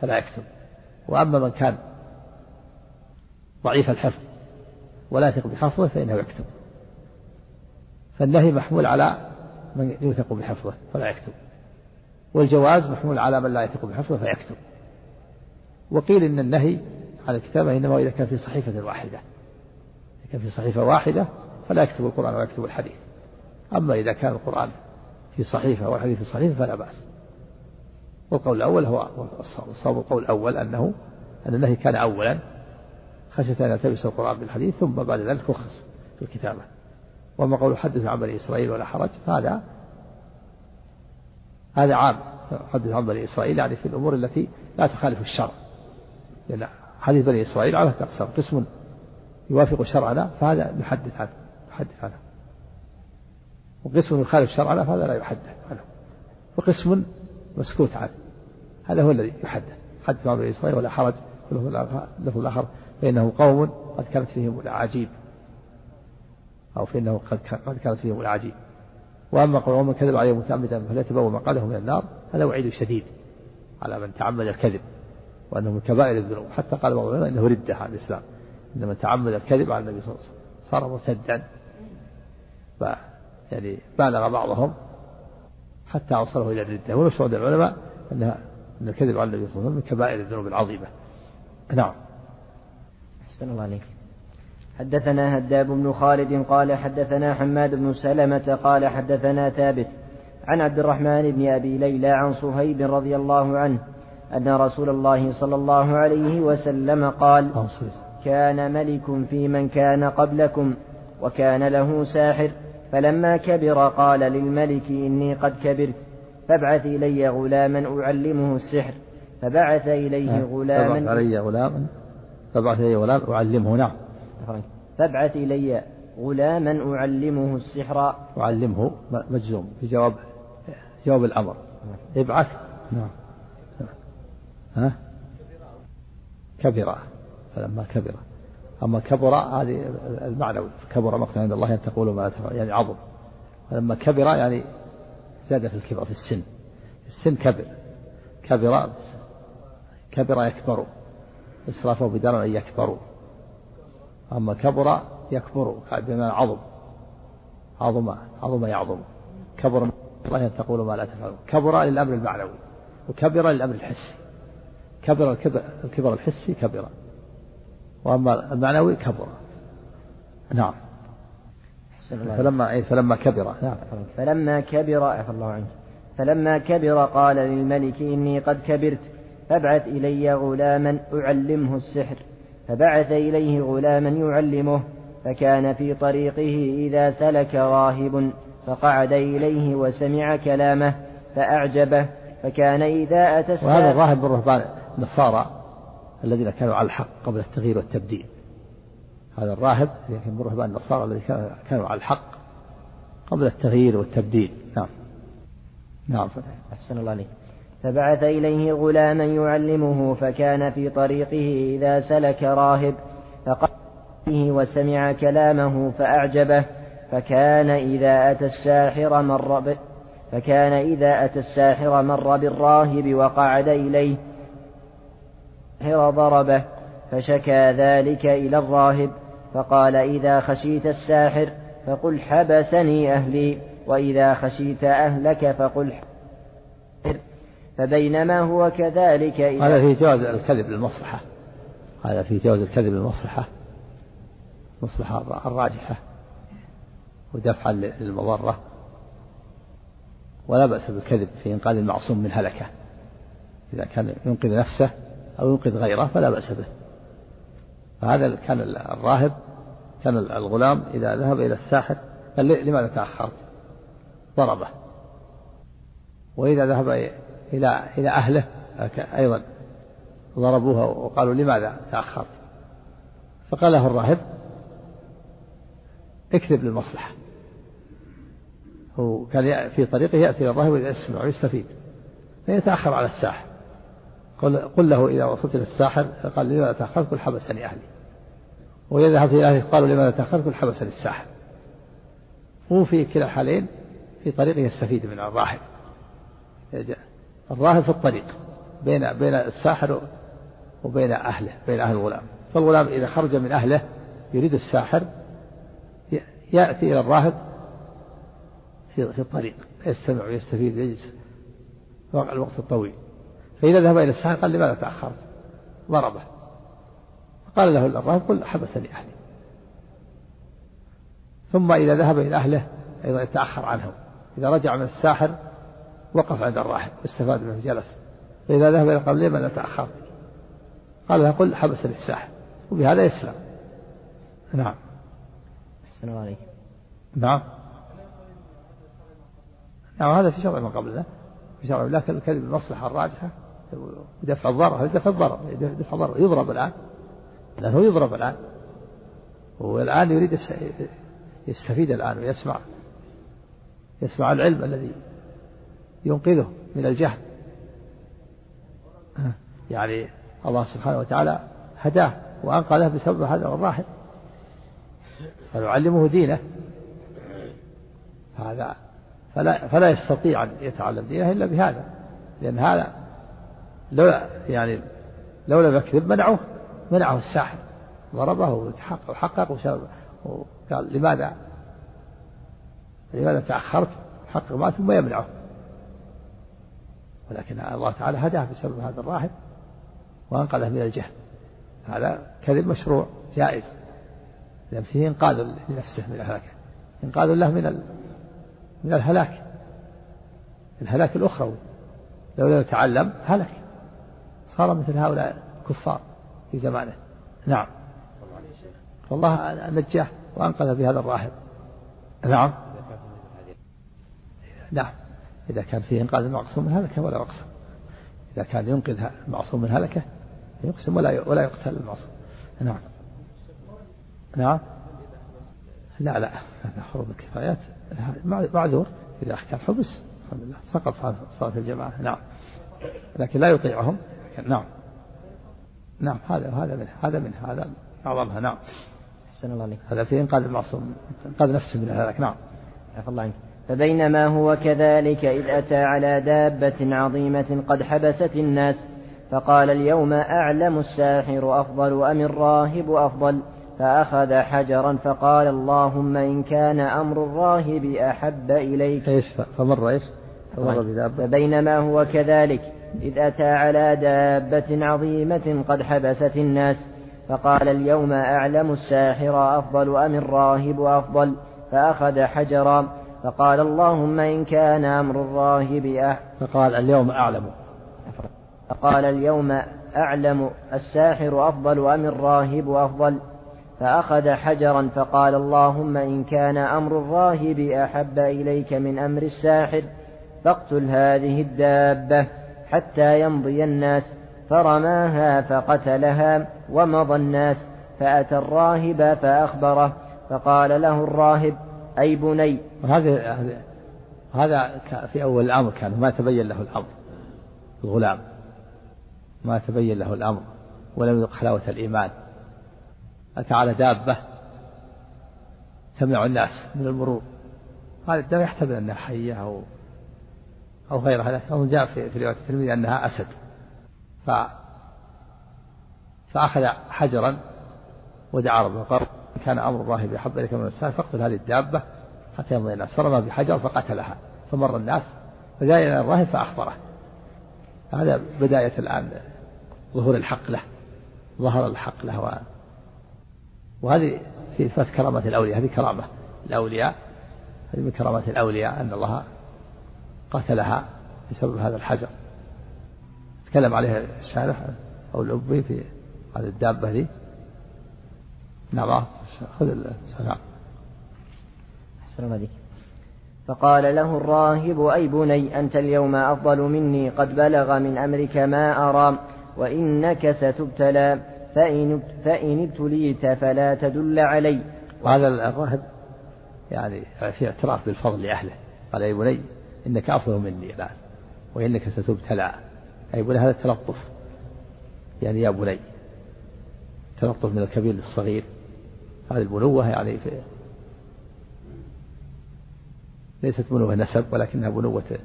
Speaker 2: فلا يكتب. وأما من كان ضعيف الحفظ ولا يثق بحفظه فإنه يكتب. فالنهي محمول على من يوثق بحفظه فلا يكتب. والجواز محمول على من لا يثق بحفظه فيكتب. وقيل إن النهي على الكتابة إنما إذا كان في صحيفة واحدة. إذا كان في صحيفة واحدة فلا يكتب القرآن ويكتب الحديث. أما إذا كان القرآن في صحيفة والحديث في صحيفة فلا بأس. والقول الأول هو الصواب القول الأول أنه أن النهي كان أولا خشية أن يلتبس القرآن بالحديث ثم بعد ذلك رخص في الكتابة. وأما قول حدث عن بني إسرائيل ولا حرج فهذا هذا عام. حدث عن بني إسرائيل يعني في الأمور التي لا تخالف الشرع. حديث بني إسرائيل على أقسام قسم يوافق شرعنا فهذا نحدث عنه نحدث عنه وقسم يخالف شرعنا فهذا لا يحدث عنه. وقسم مسكوت عنه هذا هو الذي يحدث. حدث عن بني إسرائيل ولا حرج اللفظ الآخر فإنه قوم قد كانت فيهم الأعاجيب. أو فإنه قد كانت فيهم الأعاجيب. وأما قول ومن كذب عليه متعمدا فليتبوأ مقعده من النار هذا وعيد شديد على من تعمد الكذب. وأنه من كبائر الذنوب. حتى قال بعض العلماء أنه ردة عن الإسلام. إن من تعمد الكذب على النبي صلى الله عليه وسلم. صار مرتدا. ف يعني بالغ بعضهم حتى أوصله إلى الردة. عند العلماء أن الكذب على النبي صلى الله عليه وسلم من كبائر الذنوب العظيمة. نعم.
Speaker 1: أحسن الله عليك. حدثنا هداب بن خالد قال حدثنا حماد بن سلمة قال حدثنا ثابت عن عبد الرحمن بن أبي ليلى عن صهيب رضي الله عنه أن رسول الله صلى الله عليه وسلم قال كان ملك في من كان قبلكم وكان له ساحر فلما كبر قال للملك إني قد كبرت فابعث إلي غلاما أعلمه السحر فبعث إليه غلاما
Speaker 2: فبعث إلي غلاما فبعث إلي غلام أعلمه نعم.
Speaker 1: فابعث إلي غلاما أعلمه السحر.
Speaker 2: أعلمه مجزوم في جواب جواب الأمر. ابعث. نعم. ها؟ كبر فلما كبر. أما كبر هذه المعنوي كبر مقتا عند الله أن تقولوا ما تفعل يعني عظم. فلما كبر يعني زاد في الكبر في السن. السن كبر. كبر كبر يكبر. إسرافه بدار أن يكبروا أما كبر يكبر. بمعنى عظم. عظم عظم يعظم. كبر الله أن تقولوا ما لا تفعلون كبر للأمر المعنوي. وكبر للأمر الحسي. كبر الكبر, الكبر الحسي كبر. وأما المعنوي كبر. نعم. فلما فلما كبر. نعم.
Speaker 1: فلما كبر عفى الله عنك. فلما كبر قال للملك إني قد كبرت فابعث إلي غلاما أعلمه السحر. فبعث إليه غلاما يعلمه فكان في طريقه إذا سلك راهب. فقعد إليه وسمع كلامه فأعجبه فكان إذا أتى
Speaker 2: وهذا الراهب من النصارى الذين كانوا على الحق قبل التغيير والتبديل. هذا الراهب من رهبان النصارى الذين كانوا على الحق قبل التغيير والتبديل. نعم. نعم.
Speaker 1: أحسن الله عليك. فبعث إليه غلاما يعلمه فكان في طريقه إذا سلك راهب فقال به وسمع كلامه فأعجبه فكان إذا أتى الساحر مر. فكان إذا أتى الساحر مر بالراهب وقعد إليه ضربه فشكى ذلك إلى الراهب فقال إذا خشيت الساحر فقل حبسني أهلي وإذا خشيت أهلك فقل فبينما هو كذلك
Speaker 2: هذا في جواز الكذب للمصلحة. هذا في جواز الكذب للمصلحة. المصلحة الراجحة. ودفعا للمضرة. ولا بأس بالكذب في إنقاذ المعصوم من هلكة. إذا كان ينقذ نفسه أو ينقذ غيره فلا بأس به. فهذا كان الراهب كان الغلام إذا ذهب إلى الساحر قال لماذا تأخرت؟ ضربه. وإذا ذهب إلى إلى أهله أيضا ضربوه وقالوا لماذا تأخرت؟ فقال له الراهب اكذب للمصلحة. هو كان في طريقه يأتي إلى الراهب ويسمع ويستفيد فيتأخر على الساحر. قل, قل له إذا وصلت إلى الساحر قال لماذا تأخرت؟ قل حبسني أهلي وإذا ذهبت إلى أهله قالوا لماذا تأخرت؟ قل حبسني الساحر وفي كلا الحالين في طريقه يستفيد من الراهب الراهب في الطريق بين بين الساحر وبين أهله بين أهل الغلام. فالغلام إذا خرج من أهله يريد الساحر يأتي إلى الراهب في الطريق يستمع ويستفيد ويجلس الوقت الطويل. فإذا ذهب إلى الساحر قال لماذا تأخرت؟ ضربه. قال له الراهب قل حبسني أهلي ثم إذا ذهب إلى أهله أيضا يتأخر عنهم. إذا رجع من الساحر وقف عند الراهب واستفاد منه جلس. فإذا ذهب إلى قال لماذا تأخرت؟ قال له قل حبسني الساحر وبهذا يسلم. نعم.
Speaker 1: أحسن الله عليك
Speaker 2: نعم. نعم هذا في شرع من قبلنا في شرع لكن الكذب المصلحة الراجحة دفع الضرر. دفع الضرر؟ دفع الضرر. يضرب الآن. لأنه يضرب الآن. والآن يريد يستفيد الآن ويسمع. يسمع العلم الذي ينقذه من الجهل. يعني الله سبحانه وتعالى هداه وأنقذه بسبب هذا الراحل. فيعلمه دينه. هذا فلا فلا يستطيع أن يتعلم دينه إلا بهذا. لأن هذا لولا يعني لو لم يكذب منعه منعه الساحر. ضربه وحقق وقال لماذا؟ لماذا تأخرت؟ حقق ما ثم يمنعه. ولكن الله تعالى هداه بسبب هذا الراهب وأنقذه من الجهل. هذا كذب مشروع جائز. فيه إنقاذ لنفسه من الهلاك. إنقاذ له من من الهلاك. الهلاك الأخروي. لو لم يتعلم هلك. صار مثل هؤلاء الكفار في زمانه. نعم. والله نجاه وأنقذ بهذا الراهب. نعم. نعم. إذا كان فيه إنقاذ المعصوم من هذا ولا مقصود إذا كان ينقذ المعصوم من هلكة يقسم ولا ولا يقتل المعصوم. نعم. نعم. لا لا. هذا حروب الكفايات. معذور إذا كان حبس. الحمد لله. سقط صلاة الجماعة. نعم. لكن لا يطيعهم. نعم. نعم هذا هذا منه هذا منه هذا أعظمها نعم.
Speaker 1: أحسن الله عليك.
Speaker 2: هذا في إنقاذ المعصوم إنقاذ نفسه من الهلاك نعم.
Speaker 1: عفى الله عنك. فبينما هو كذلك إذ أتى على دابة عظيمة قد حبست الناس فقال اليوم أعلم الساحر أفضل أم الراهب أفضل؟ فأخذ حجرا فقال اللهم إن كان أمر الراهب أحب إليك.
Speaker 2: إيش؟ فمر إيش؟ فمر بدابة.
Speaker 1: فبينما هو كذلك إذ أتى على دابة عظيمة قد حبست الناس فقال اليوم أعلم الساحر أفضل أم الراهب أفضل؟ فأخذ حجرا فقال اللهم إن كان أمر الراهب أح
Speaker 2: فقال اليوم أعلم.
Speaker 1: فقال اليوم أعلم الساحر أفضل أم الراهب أفضل؟ فأخذ حجرا فقال اللهم إن كان أمر الراهب أحب إليك من أمر الساحر فاقتل هذه الدابة. حتى يمضي الناس فرماها فقتلها ومضى الناس فأتى الراهب فأخبره فقال له الراهب أي بني؟
Speaker 2: وهذا هذا في أول الأمر كان ما تبين له الأمر الغلام. ما تبين له الأمر ولم يذق حلاوة الإيمان. أتى على دابة تمنع الناس من المرور. هذا الدابة يحتمل أنها حية أو أو غيرها أو جاء في, رواية الترمذي أنها أسد. ف فأخذ حجرا ودعا ربه قال كان أمر الراهب يحب إليك من السائل فاقتل هذه الدابة حتى يمضي الناس. فرمى بحجر فقتلها فمر الناس فجاء إلى الراهب فأخبره. هذا بداية الآن ظهور الحق له ظهر الحق له. وهذه في إثبات كرامة الأولياء هذه كرامة الأولياء هذه من كرامات الأولياء أن الله قتلها بسبب هذا الحجر. تكلم عليها الشارح أو الأبي في هذه الدابة ذي. نعم خذ السلام.
Speaker 1: أحسن عليك فقال له الراهب أي بني أنت اليوم أفضل مني قد بلغ من أمرك ما أرى وإنك ستبتلى فإن, فإن ابتليت فلا تدل علي.
Speaker 2: وهذا الراهب يعني في اعتراف بالفضل لأهله. قال يا بني إنك أفضل مني الآن وإنك ستبتلى. أي بني هذا تلطف يعني يا بني تلطف من الكبير للصغير. هذه البنوة يعني في ليست بنوة نسب ولكنها بنوة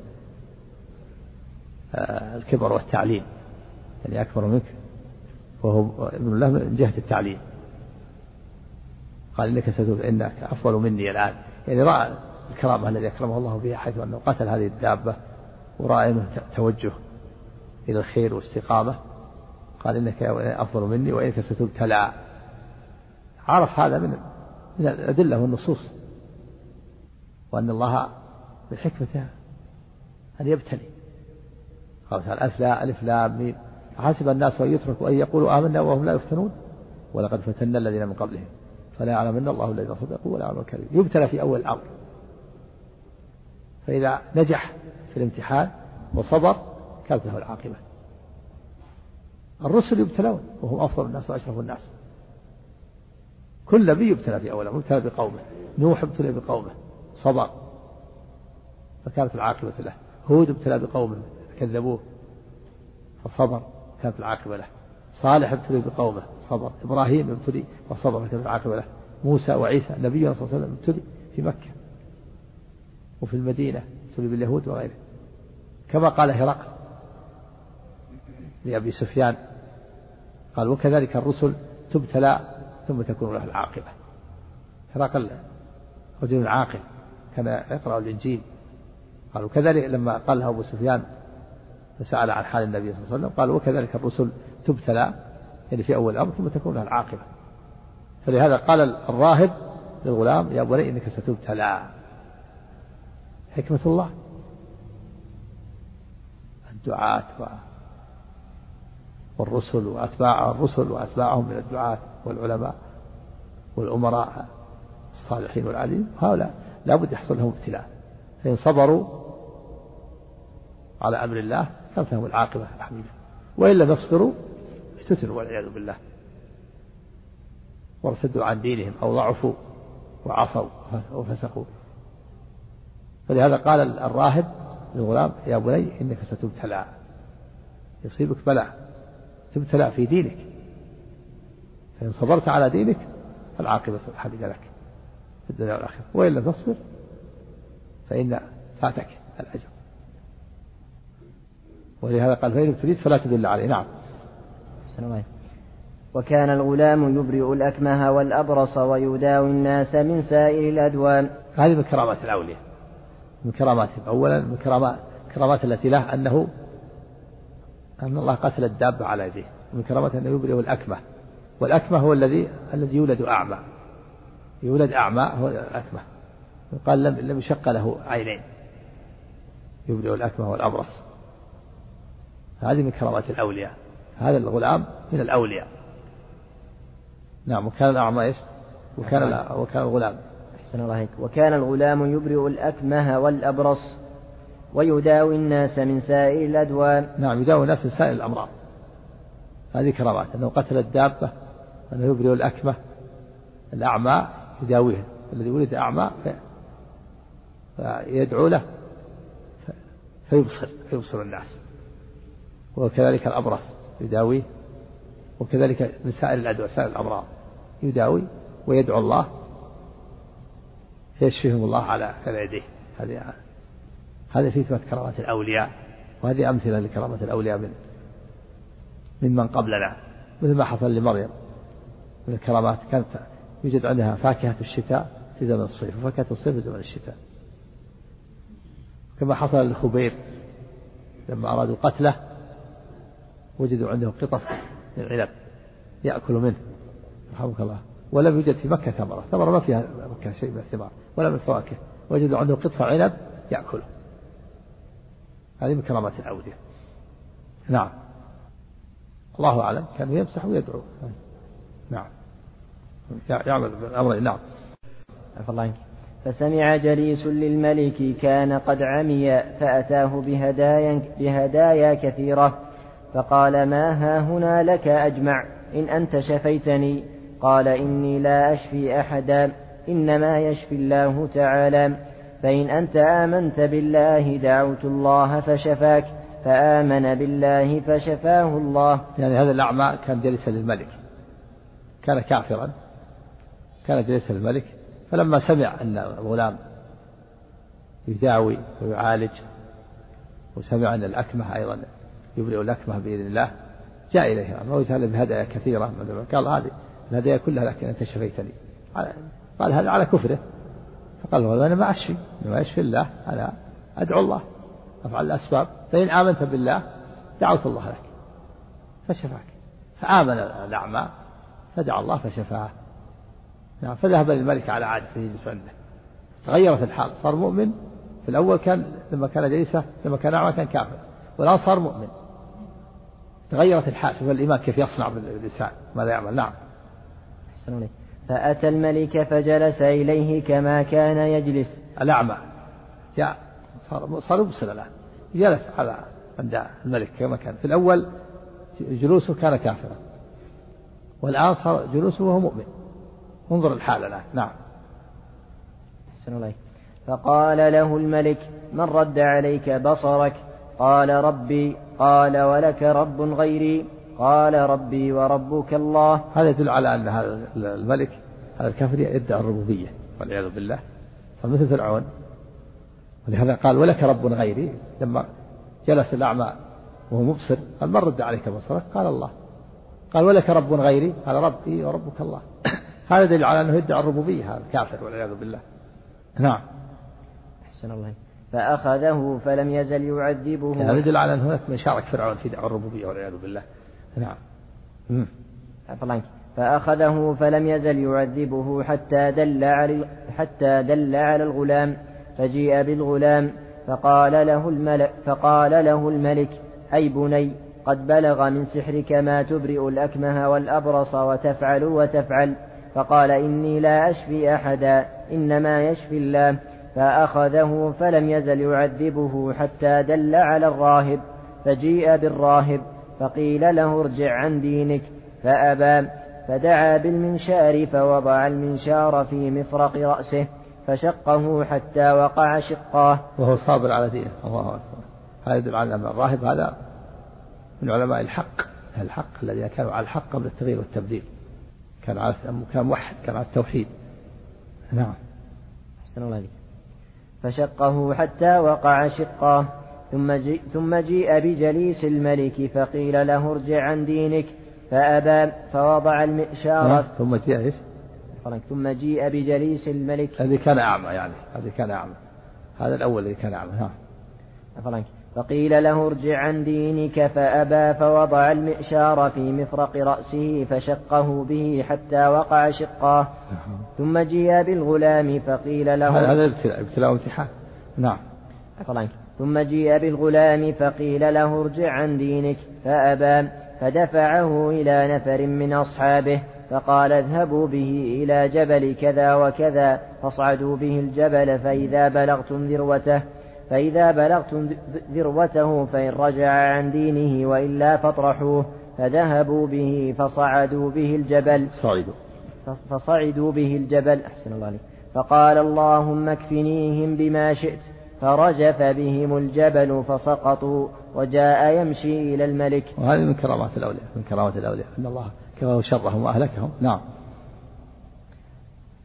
Speaker 2: آه، الكبر والتعليم. يعني أكبر منك وهو ابن الله من جهة التعليم. قال إنك ستوب إنك أفضل مني الآن. يعني رأى الكرامة الذي أكرمه الله بها حيث أنه قتل هذه الدابة ورأى أنه توجه إلى الخير والاستقامة. قال إنك أفضل مني وإنك ستبتلى. عرف هذا من من الأدلة والنصوص. وأن الله من حكمته أن يبتلي. قال تعالى ألف لا ألف لام ميم. حسب الناس أن يتركوا أن يقولوا آمنا وهم لا يفتنون. ولقد فتنا الذين من قبلهم. فلا يعلمن الله الذين صدقوا ولا يعلم الكاذبين. يبتلى في أول الأمر. فإذا نجح في الامتحان وصبر كانت له العاقبة. الرسل يبتلون وهم أفضل الناس وأشرف الناس. كل نبي يبتلى في أول الأمر يبتلى بقومه. نوح ابتلى بقومه. صبر. فكانت العاقبة له. هود ابتلى بقومه كذبوه فصبر كانت العاقبة له. صالح ابتلي بقومه صبر. إبراهيم ابتلي وصبر كانت العاقبة له. موسى وعيسى نبينا صلى الله عليه وسلم ابتلي في مكة. وفي المدينة ابتلي باليهود وغيره. كما قال هرقل لأبي سفيان قال وكذلك الرسل تبتلى ثم تكون له العاقبة. هرقل رجل عاقل كان يقرأ الإنجيل. قال وكذلك لما قال له أبو سفيان فسأل عن حال النبي صلى الله عليه وسلم قال وكذلك الرسل تبتلى يعني في أول الأمر ثم تكون لها العاقبة. فلهذا قال الراهب للغلام يا بني إنك ستبتلى. حكمة الله. الدعاة والرسل وأتباع الرسل وأتباعهم من الدعاة والعلماء والأمراء الصالحين والعالمين هؤلاء لابد يحصل لهم ابتلاء. فإن صبروا على أمر الله كانت لهم العاقبة الحميدة وإن لم يصبروا افتتنوا والعياذ بالله. وارتدوا عن دينهم أو ضعفوا وعصوا وفسقوا. فلهذا قال الراهب للغلام يا بني إنك ستبتلى. يصيبك بلاء. تبتلى في دينك. فإن صبرت على دينك فالعاقبة الحميدة لك في الدنيا والآخرة. وإن لم تصبر فإن فاتك الأجر. ولهذا قال فإن تريد فلا تدل عليه. نعم.
Speaker 1: وكان الغلام يبرئ الأكمه والأبرص ويداوي الناس من سائر الأدوان.
Speaker 2: هذه من كرامات الأولياء. من كراماتهم أولا من كرامات التي له أنه أن الله قتل الدابة على يديه من كرامته أنه يبرئ الأكمة. والأكمة هو الذي الذي يولد أعمى. يولد أعمى هو الأكمة. قال لم لم يشق له عينين. يبرئ الأكمة والأبرص. هذه من كرامات الأولياء. هذا الغلام من الأولياء. نعم وكان الأعمى إيش؟ وكان وكان الغلام.
Speaker 1: أحسن الله وكان الغلام يبرئ الأكمه والأبرص ويداوي الناس من سائر الأدوان.
Speaker 2: نعم يداوي الناس من سائر الأمراض. هذه كرامات أنه قتل الدابة أنه يبرئ الأكمة الأعمى يداويه الذي ولد أعمى فيدعو له فيبصر فيبصر الناس. وكذلك الأبرص يداويه وكذلك من سائر الأدواء سائر الأمراض يداوي ويدعو الله فيشفيهم الله على يديه. هذه هذا في إثبات كرامات الأولياء وهذه أمثلة لكرامة الأولياء من ممن قبلنا مثل ما حصل لمريم. من الكرامات كانت يوجد عندها فاكهة الشتاء في زمن الصيف وفاكهة الصيف في زمن الشتاء. كما حصل للخبير لما أرادوا قتله وجدوا عنده قطف من العنب يأكل منه. رحمك الله. ولم يوجد في مكة ثمرة. ثمرة ما فيها مكة شيء من الثمار ولا من الفواكه وجدوا عنده قطف عنب يأكله. هذه من كرامات الأودية نعم. الله أعلم. كان يمسح ويدعو. نعم. يعمل بالأمر. نعم.
Speaker 1: عفى الله عنك. فسمع جليس للملك كان قد عمي فأتاه بهدايا, بهدايا كثيرة. فقال ما ها هنا لك أجمع. إن أنت شفيتني. قال إني لا أشفي أحدا. إنما يشفي الله تعالى. فإن أنت آمنت بالله دعوت الله فشفاك فآمن بالله فشفاه الله.
Speaker 2: يعني هذا الأعمى كان جالسا للملك. كان كافرا. كان جالسا للملك. فلما سمع أن الغلام يداوي ويعالج وسمع أن الأكمة أيضا يبرئ الأكمة بإذن الله جاء إليه وجعل بهدايا كثيرة. قال هذه الهدايا كلها لك أنت شفيتني. قال هذا على كفره. فقال له أنا ما أشفي ما يشفي الله أنا أدعو الله أفعل الأسباب. فإن آمنت بالله دعوت الله لك. فشفاك. فآمن الأعمى فدعا الله فشفاه. نعم فذهب للملك على عادته يجلس عنده. تغيرت الحال. صار مؤمن. في الأول كان لما كان جليسة لما كان أعمى كان كافر. والآن صار مؤمن. تغيرت الحال. شوف الإيمان كيف يصنع باللسان. ماذا يعمل؟ نعم.
Speaker 1: فأتى الملك فجلس إليه كما كان يجلس.
Speaker 2: الأعمى. جاء صار صار يبصر الآن. جلس على عند الملك كما كان. في الأول جلوسه كان كافرا. والآن صار جلوسه وهو مؤمن. انظر الحال الآن. نعم.
Speaker 1: أحسن الله فقال له الملك من رد عليك بصرك؟ قال ربي. قال ولك رب غيري. قال ربي وربك الله.
Speaker 2: هذا يدل على أن هذا الملك هذا الكافر يدعي الربوبية والعياذ بالله. فمثل فرعون. ولهذا قال ولك رب غيري. لما جلس الأعمى وهو مبصر قال من رد عليك بصرك قال الله. قال ولك رب غيري. قال ربي وربك الله. هذا دليل على أنه يدعي الربوبية هذا الكافر والعياذ بالله. نعم.
Speaker 1: أحسن الله. فأخذه فلم يزل يعذبه.
Speaker 2: هذا يدل على أن هناك من شارك فرعون في دعوة الربوبية والعياذ بالله. نعم.
Speaker 1: فأخذه فلم يزل يعذبه حتى دل على حتى دل على الغلام فجيء بالغلام فقال له الملك فقال له الملك أي بني قد بلغ من سحرك ما تبرئ الأكمه والأبرص وتفعل وتفعل. فقال إني لا أشفي أحدا إنما يشفي الله. فأخذه فلم يزل يعذبه حتى دل على الراهب فجيء بالراهب. فقيل له ارجع عن دينك. فأبى فدعا بالمنشار فوضع المنشار في مفرق رأسه فشقه حتى وقع شقاه.
Speaker 2: وهو صابر على دينه. الله أكبر. هذا يدل على أن الراهب. هذا من علماء الحق الحق الذين كانوا على الحق قبل التغيير والتبديل. كان على كان موحد كان على التوحيد. نعم.
Speaker 1: أحسن الله عليك فشقه حتى وقع شقاه. ثم جيء, ثم جيء بجليس الملك فقيل له ارجع عن دينك. فأبى فوضع المئشار
Speaker 2: نعم. ثم جيء إيش؟
Speaker 1: ثم جيء بجليس الملك.
Speaker 2: الذي كان أعمى يعني الذي كان أعمى. هذا الأول الذي كان أعمى نعم.
Speaker 1: فقيل له ارجع عن دينك. فأبى فوضع المئشار في مفرق رأسه فشقه به حتى وقع شقاه. ثم جيء بالغلام فقيل له
Speaker 2: هذا ابتلاء ابتلاء وامتحان نعم.
Speaker 1: ثم جيء بالغلام فقيل له ارجع عن دينك فأبى فدفعه إلى نفر من أصحابه فقال اذهبوا به إلى جبل كذا وكذا فاصعدوا به الجبل فإذا بلغتم ذروته فإذا بلغتم ذروته فإن رجع عن دينه وإلا فاطرحوه فذهبوا به فصعدوا به الجبل.
Speaker 2: صعدوا.
Speaker 1: فصعدوا به الجبل أحسن الله عليك. فقال اللهم اكفنيهم بما شئت. فرجف بهم الجبل فسقطوا وجاء يمشي إلى الملك.
Speaker 2: وهذه من كرامات الأولياء من كرامات الأولياء. أن الله كفاه شرهم وأهلكهم. نعم.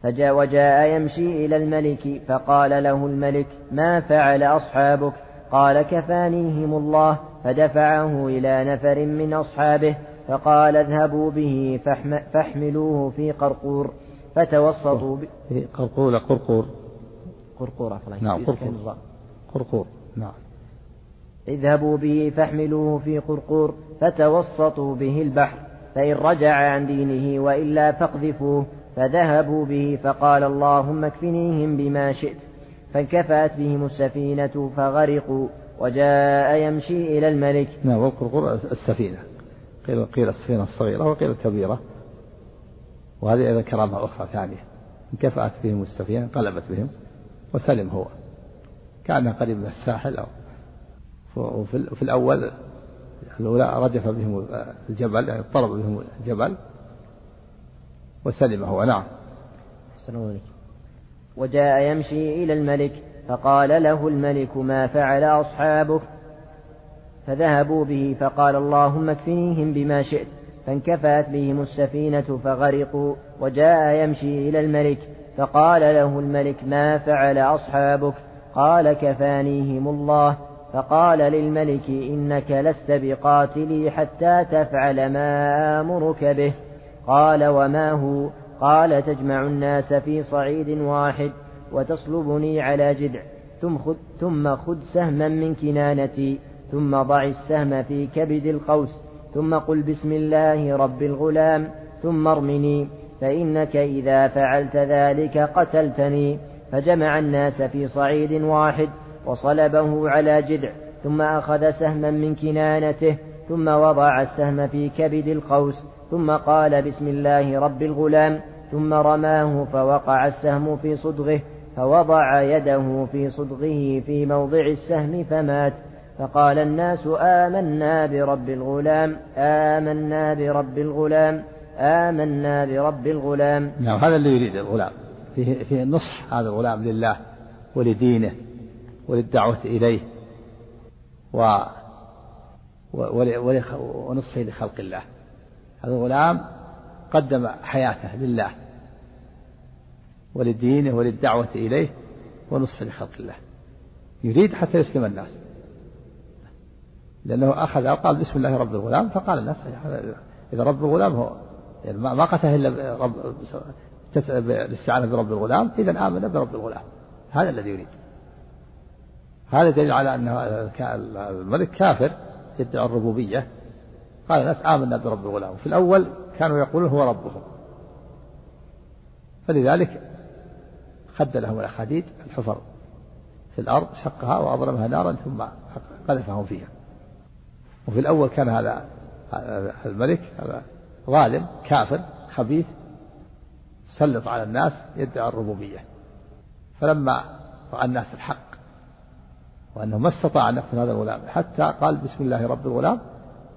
Speaker 1: فجاء وجاء يمشي إلى الملك فقال له الملك ما فعل أصحابك؟ قال كفانيهم الله. فدفعه إلى نفر من أصحابه فقال اذهبوا به فاحملوه في قرقور. فتوسطوا ب...
Speaker 2: قرقور قرقور.
Speaker 1: قرقور
Speaker 2: نعم قرقور. قرقور. نعم.
Speaker 1: اذهبوا به فاحملوه في قرقور فتوسطوا به البحر فإن رجع عن دينه وإلا فاقذفوه فذهبوا به فقال اللهم اكفنيهم بما شئت. فانكفأت بهم السفينة فغرقوا وجاء يمشي إلى الملك.
Speaker 2: نعم والقرقر السفينة. قيل قيل السفينة الصغيرة وقيل الكبيرة. وهذه أيضا كرامة أخرى ثانية. انكفأت بهم السفينة انقلبت بهم وسلم هو. كان قريب من الساحل أو وفي الأول الأولى رجف بهم الجبل يعني اضطرب بهم الجبل وسلم هو نعم
Speaker 1: وجاء يمشي إلى الملك فقال له الملك ما فعل أصحابك؟ فذهبوا به فقال اللهم اكفنيهم بما شئت. فانكفأت بهم السفينة فغرقوا. وجاء يمشي إلى الملك فقال له الملك ما فعل أصحابك؟ قال كفانيهم الله فقال للملك إنك لست بقاتلي حتى تفعل ما آمرك به. قال وما هو؟ قال تجمع الناس في صعيد واحد وتصلبني على جدع ثم خذ, ثم خذ سهما من كنانتي ثم ضع السهم في كبد القوس ثم قل بسم الله رب الغلام ثم ارمني فإنك إذا فعلت ذلك قتلتني. فجمع الناس في صعيد واحد وصلبه على جدع ثم أخذ سهما من كنانته ثم وضع السهم في كبد القوس ثم قال بسم الله رب الغلام ثم رماه فوقع السهم في صدغه فوضع يده في صدغه في موضع السهم فمات فقال الناس آمنا برب الغلام آمنا برب الغلام آمنا برب الغلام.
Speaker 2: نعم هذا اللي يريد الغلام. فيه, فيه نصح هذا الغلام لله ولدينه وللدعوة إليه و ونصحه لخلق الله. هذا الغلام قدم حياته لله ولدينه وللدعوة إليه ونصح لخلق الله. يريد حتى يسلم الناس. لأنه أخذ قال بسم الله رب الغلام فقال الناس إذا رب الغلام هو يعني ما قتل إلا رب الاستعانة برب الغلام إذا آمن برب الغلام. هذا الذي يريد. هذا دليل على أن الملك كافر يدعي الربوبية. قال الناس آمنا برب الغلام. في الأول كانوا يقولون هو ربهم. فلذلك خد لهم الأخاديد الحفر في الأرض شقها وأضرمها نارا ثم قذفهم فيها. وفي الأول كان هذا الملك هذا ظالم كافر خبيث سلط على الناس يدعي الربوبية. فلما رأى الناس الحق وأنه ما استطاع أن يقتل هذا الغلام حتى قال بسم الله رب الغلام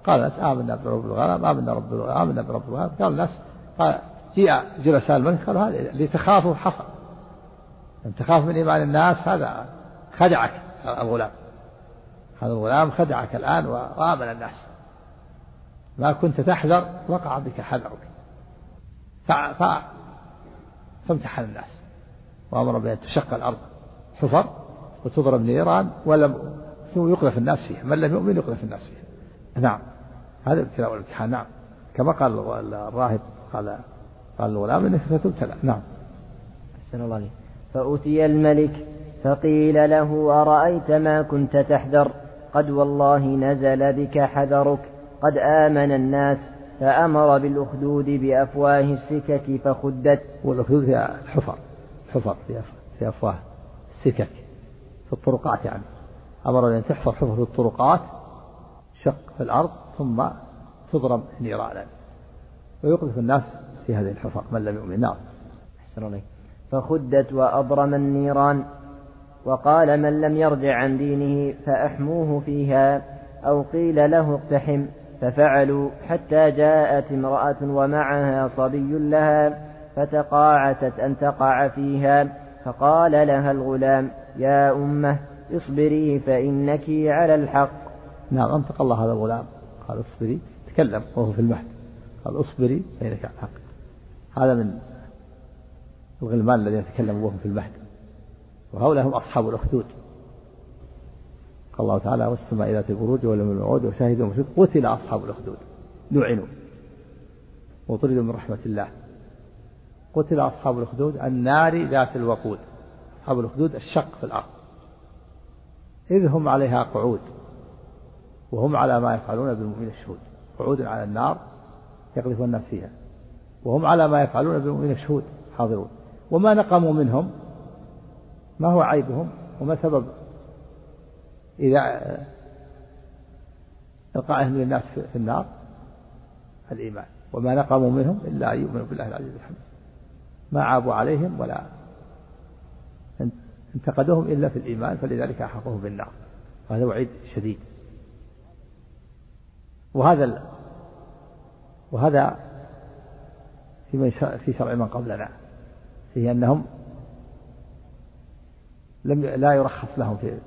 Speaker 2: قال الناس آمنا برب الغلام آمنا رب آمنا برب الغلام. قال الناس قال جاء جلساء الملك قالوا هذا اللي تخافه حصل. أن تخاف من إيمان الناس هذا خدعك الغلام. هذا الغلام خدعك الآن وآمن الناس. ما كنت تحذر وقع بك حذرك. فامتحن الناس. وأمر بأن تشق الأرض حفر وتضرب نيران ولم يقذف الناس فيها. من لم يؤمن يقذف الناس فيها. نعم. هذا الابتلاء والامتحان. نعم. كما قال الراهب قال قال الغلام إنك ستبتلى نعم.
Speaker 1: أحسن الله عليك. فأتي الملك فقيل له أرأيت ما كنت تحذر؟ قد والله نزل بك حذرك قد آمن الناس فأمر بالأخدود بأفواه السكك فخدت.
Speaker 2: والأخدود هي الحفر الحفر في أفواه السكك في الطرقات يعني. أمر أن تحفر حفر في الطرقات شق في الأرض ثم تضرب نيرانا. ويقذف الناس في هذه الحفر من لم يؤمن. نعم.
Speaker 1: أحسن فخدت وأضرم النيران. وقال من لم يرجع عن دينه فأحموه فيها أو قيل له اقتحم. ففعلوا حتى جاءت امرأة ومعها صبي لها فتقاعست أن تقع فيها فقال لها الغلام يا أمة اصبري فإنك على الحق.
Speaker 2: نعم أنطق الله هذا الغلام. قال اصبري. تكلم وهو في المهد. قال اصبري فإنك على الحق. هذا من الغلمان الذين تكلموا وهم في المهد. وهؤلاء هم أصحاب الأخدود. قال الله تعالى والسماء ذات البروج ولم الوعود وشاهدوا ومشهود قتل أصحاب الأخدود. لعنوا. وطردوا من رحمة الله. قتل أصحاب الأخدود النار ذات الوقود. أصحاب الأخدود الشق في الأرض. إذ هم عليها قعود. وهم على ما يفعلون بالمؤمنين الشهود. قعود على النار يقذف الناس فيها وهم على ما يفعلون بالمؤمنين الشهود. حاضرون. وما نقموا منهم. ما هو عيبهم؟ وما سبب إذا إلقائهم للناس في النار الإيمان. وما نقموا منهم إلا أن يؤمنوا بالله العزيز الحميد. ما عابوا عليهم ولا انتقدوهم إلا في الإيمان فلذلك أحقوهم بالنار وهذا وعيد شديد. وهذا وهذا في في شرع من قبلنا. فيه أنهم لم لا يرخص لهم في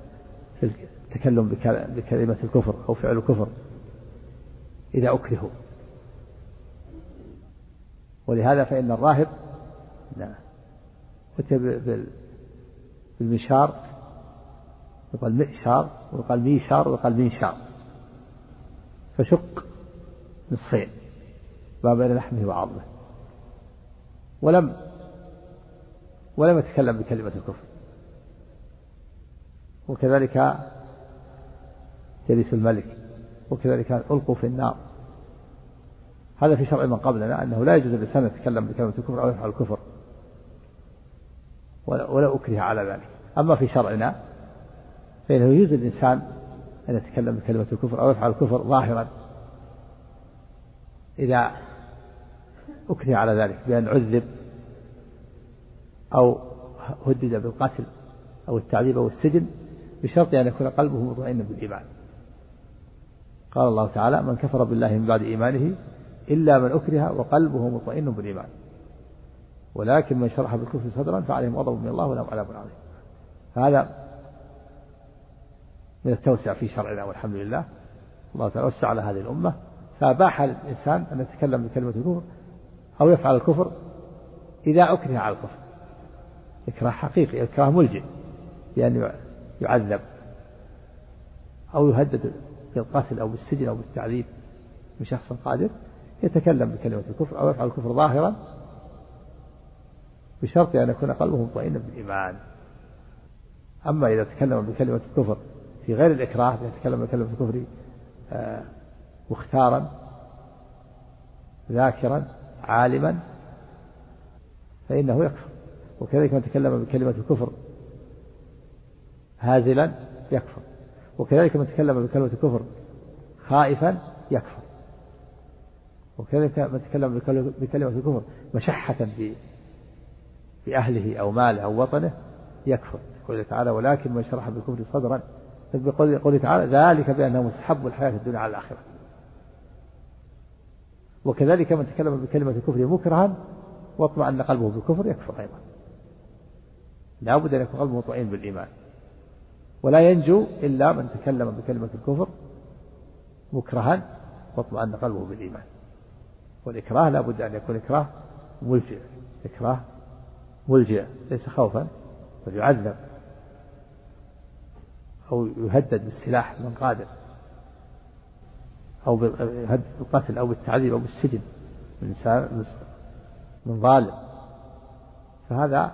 Speaker 2: في التكلم بكلمة الكفر أو فعل الكفر إذا أكرهوا. ولهذا فإن الراهب نعم أتي بالمشار يقال مئشار ويقال ميشار ويقال ميشار فشق نصفين ما بين لحمه وعظمه. ولم ولم يتكلم بكلمة الكفر. وكذلك جليس الملك وكذلك ألقوا في النار. هذا في شرع من قبلنا أنه لا يجوز الإنسان يتكلم بكلمة الكفر أو يفعل الكفر. ولا أكره على ذلك. أما في شرعنا فإنه يجوز الإنسان أن يتكلم بكلمة الكفر أو يفعل الكفر ظاهرا. إذا أكره على ذلك بأن عذب أو هدد بالقتل أو التعذيب أو السجن بشرط أن يكون قلبه مطمئنا بالإيمان. قال الله تعالى من كفر بالله من بعد إيمانه إلا من أكره وقلبه مطمئن بالإيمان. ولكن من شرح بالكفر صدرا فعليهم غضب من الله ولهم عذاب عظيم. هذا من التوسع في شرعنا والحمد لله. الله تعالى وسع على هذه الأمة. فأباح للإنسان أن يتكلم بكلمة الكفر أو يفعل الكفر إذا أكره على الكفر. إكراه حقيقي إكراه ملجئ. بأن يعذب أو يهدد بالقتل أو بالسجن أو بالتعذيب من شخص قادر يتكلم بكلمة الكفر أو يفعل الكفر ظاهرا بشرط أن يكون قلبه مطمئنا بالإيمان. أما إذا تكلم بكلمة الكفر في غير الإكراه يتكلم بكلمة الكفر آه، مختارا ذاكرا عالما فإنه يكفر. وكذلك من تكلم بكلمة الكفر هازلا يكفر. وكذلك من تكلم بكلمة الكفر خائفا يكفر. وكذلك من تكلم بكلمة الكفر مشحة في في أهله أو ماله أو وطنه يكفر. يقول تعالى ولكن من شرح بالكفر صدرا. بقوله تعالى ذلك بأنه مستحب الحياة الدنيا على الآخرة. وكذلك من تكلم بكلمة الكفر مكرها واطمأن قلبه بالكفر يكفر أيضا. لا بد أن يكون قلبه مطمئن بالإيمان. ولا ينجو إلا من تكلم بكلمة الكفر مكرها واطمأن قلبه بالإيمان. والإكراه لا بد أن يكون إكراه ملجئ. إكراه ملجئ ليس خوفا بل يعذب أو يهدد بالسلاح من قادر أو بالقتل أو بالتعذيب أو بالسجن من من ظالم. فهذا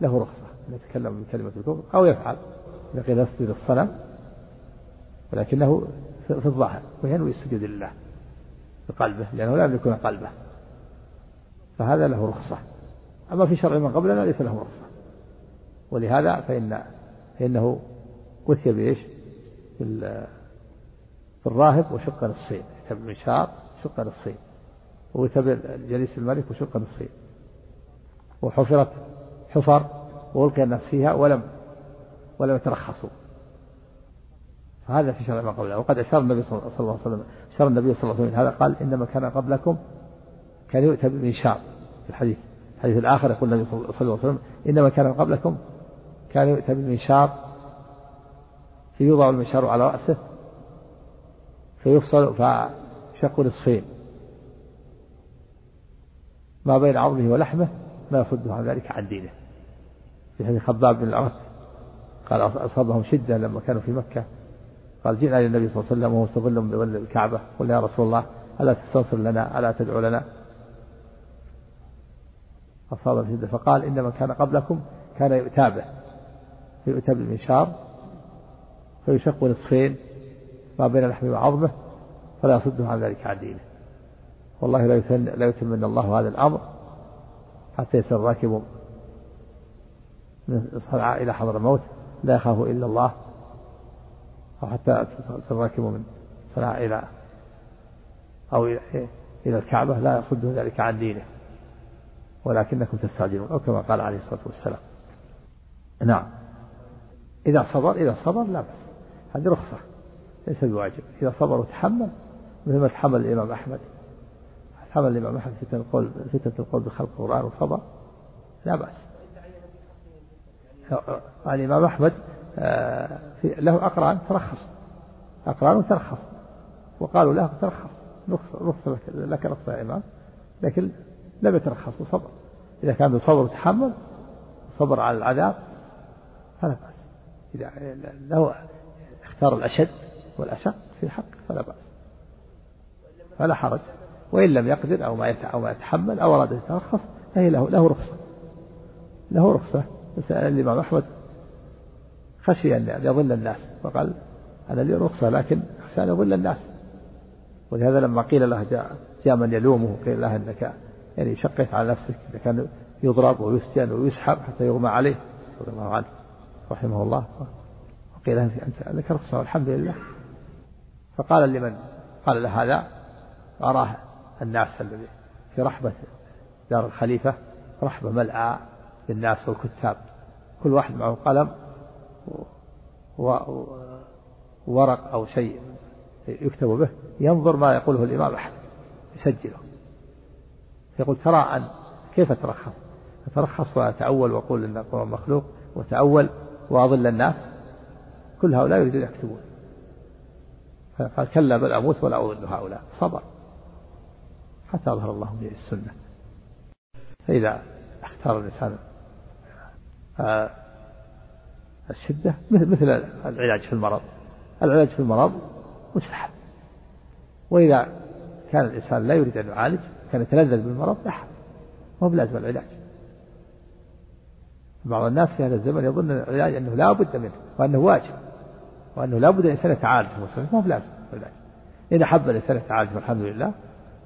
Speaker 2: له رخصة أن يتكلم بكلمة الكفر أو يفعل. قيل يسجد الصنم ولكنه في الظاهر وينوي السجود لله بقلبه لأنه لا يملكون قلبه. فهذا له رخصة. أما في شرع من قبلنا ليس له رخصة. ولهذا فإن فإنه أتي بإيش؟ في الراهب وشق نصفين كتب منشار شق نصفين وتب جليس الملك وشق نصفين وحفرت حفر وألقي الناس فيها ولم ولم يترخصوا. فهذا في شرع ما قبله. وقد أشار النبي صلى الله عليه وسلم أشار النبي صلى الله عليه وسلم هذا قال إنما كان قبلكم كان يؤتى بمنشار في الحديث الحديث الآخر يقول النبي صلى الله عليه وسلم إنما كان قبلكم كان يؤتى بالمنشار فيوضع المنشار على رأسه فيفصل فشق نصفين. ما بين عظمه ولحمه ما يصده عن ذلك عن دينه. في حديث خباب بن الأرث قال أصابهم شدة لما كانوا في مكة. قال جئنا للنبي صلى الله عليه وسلم وهو مستظل بظل الكعبة. قلنا يا رسول الله ألا تستنصر لنا؟ ألا تدعو لنا؟ أصاب شدة فقال إنما كان قبلكم كان يؤتى به يؤتى بالمنشار فيشق نصفين ما بين لحمه وعظمه فلا يصده عن ذلك عن دينه. والله لا يتم لا يتمن الله هذا الأمر حتى يصير الراكب من صنعاء إلى حضر الموت. لا يخاف إلا الله. أو حتى الراكب من صنعاء إلى أو إلى الكعبة لا يصده ذلك عن دينه ولكنكم تستعجلون أو كما قال عليه الصلاة والسلام. نعم. إذا صبر إذا صبر لا بأس. هذه رخصة ليس بواجب. إذا صبر وتحمل مثل ما تحمل الإمام أحمد. حمل الإمام أحمد فتنة القول فتنة القول بخلق القرآن وصبر لا بأس. الإمام أحمد آه، له أقران ترخص أقران ترخص وقالوا له ترخص رخصة لك رخصة يا إمام لكن لم يترخص وصبر إذا كان بصبر وتحمل صبر على العذاب فلا بأس. إذا له اختار الأشد والأشق في الحق فلا بأس. فلا حرج. وإن لم يقدر أو ما أو ما يتحمل أو أراد يترخص فهي له له رخصة. له رخصة. سأل الإمام أحمد خشي أن يضل الناس فقال أنا لي رخصة لكن أخشى أن يضل الناس. ولهذا لما قيل له جاء جاء من يلومه قيل له أنك يعني شقيت على نفسك إذا كان يضرب ويسجن ويسحب حتى يغمى عليه رضي الله عنه رحمه الله. وقيل له أنت لك رخصة والحمد لله. فقال لمن؟ قال له هذا أراه الناس الذي في رحبة دار الخليفة رحبة ملأى بالناس والكتاب. كل واحد معه قلم وورق أو شيء يكتب به. ينظر ما يقوله الإمام أحمد يسجله. يقول ترى أن كيف أترخص؟ أترخص وأتأول وأقول أن القرآن مخلوق وأتأول وأضل الناس. كل هؤلاء يريدون يكتبون. قال كلا بل أموت ولا أضل هؤلاء. صبر. حتى أظهر الله به السنة. فإذا اختار الإنسان الشدة مثل العلاج في المرض. العلاج في المرض مستحب. وإذا كان الإنسان لا يريد أن يعالج كان يتلذذ بالمرض لا ما هو بلازم العلاج. بعض الناس في هذا الزمن يظن العلاج أنه لا بد منه وأنه واجب وأنه لا بد الإنسان يتعالج ما هو بلازم العلاج. إن أحب الإنسان يتعالج فالحمد لله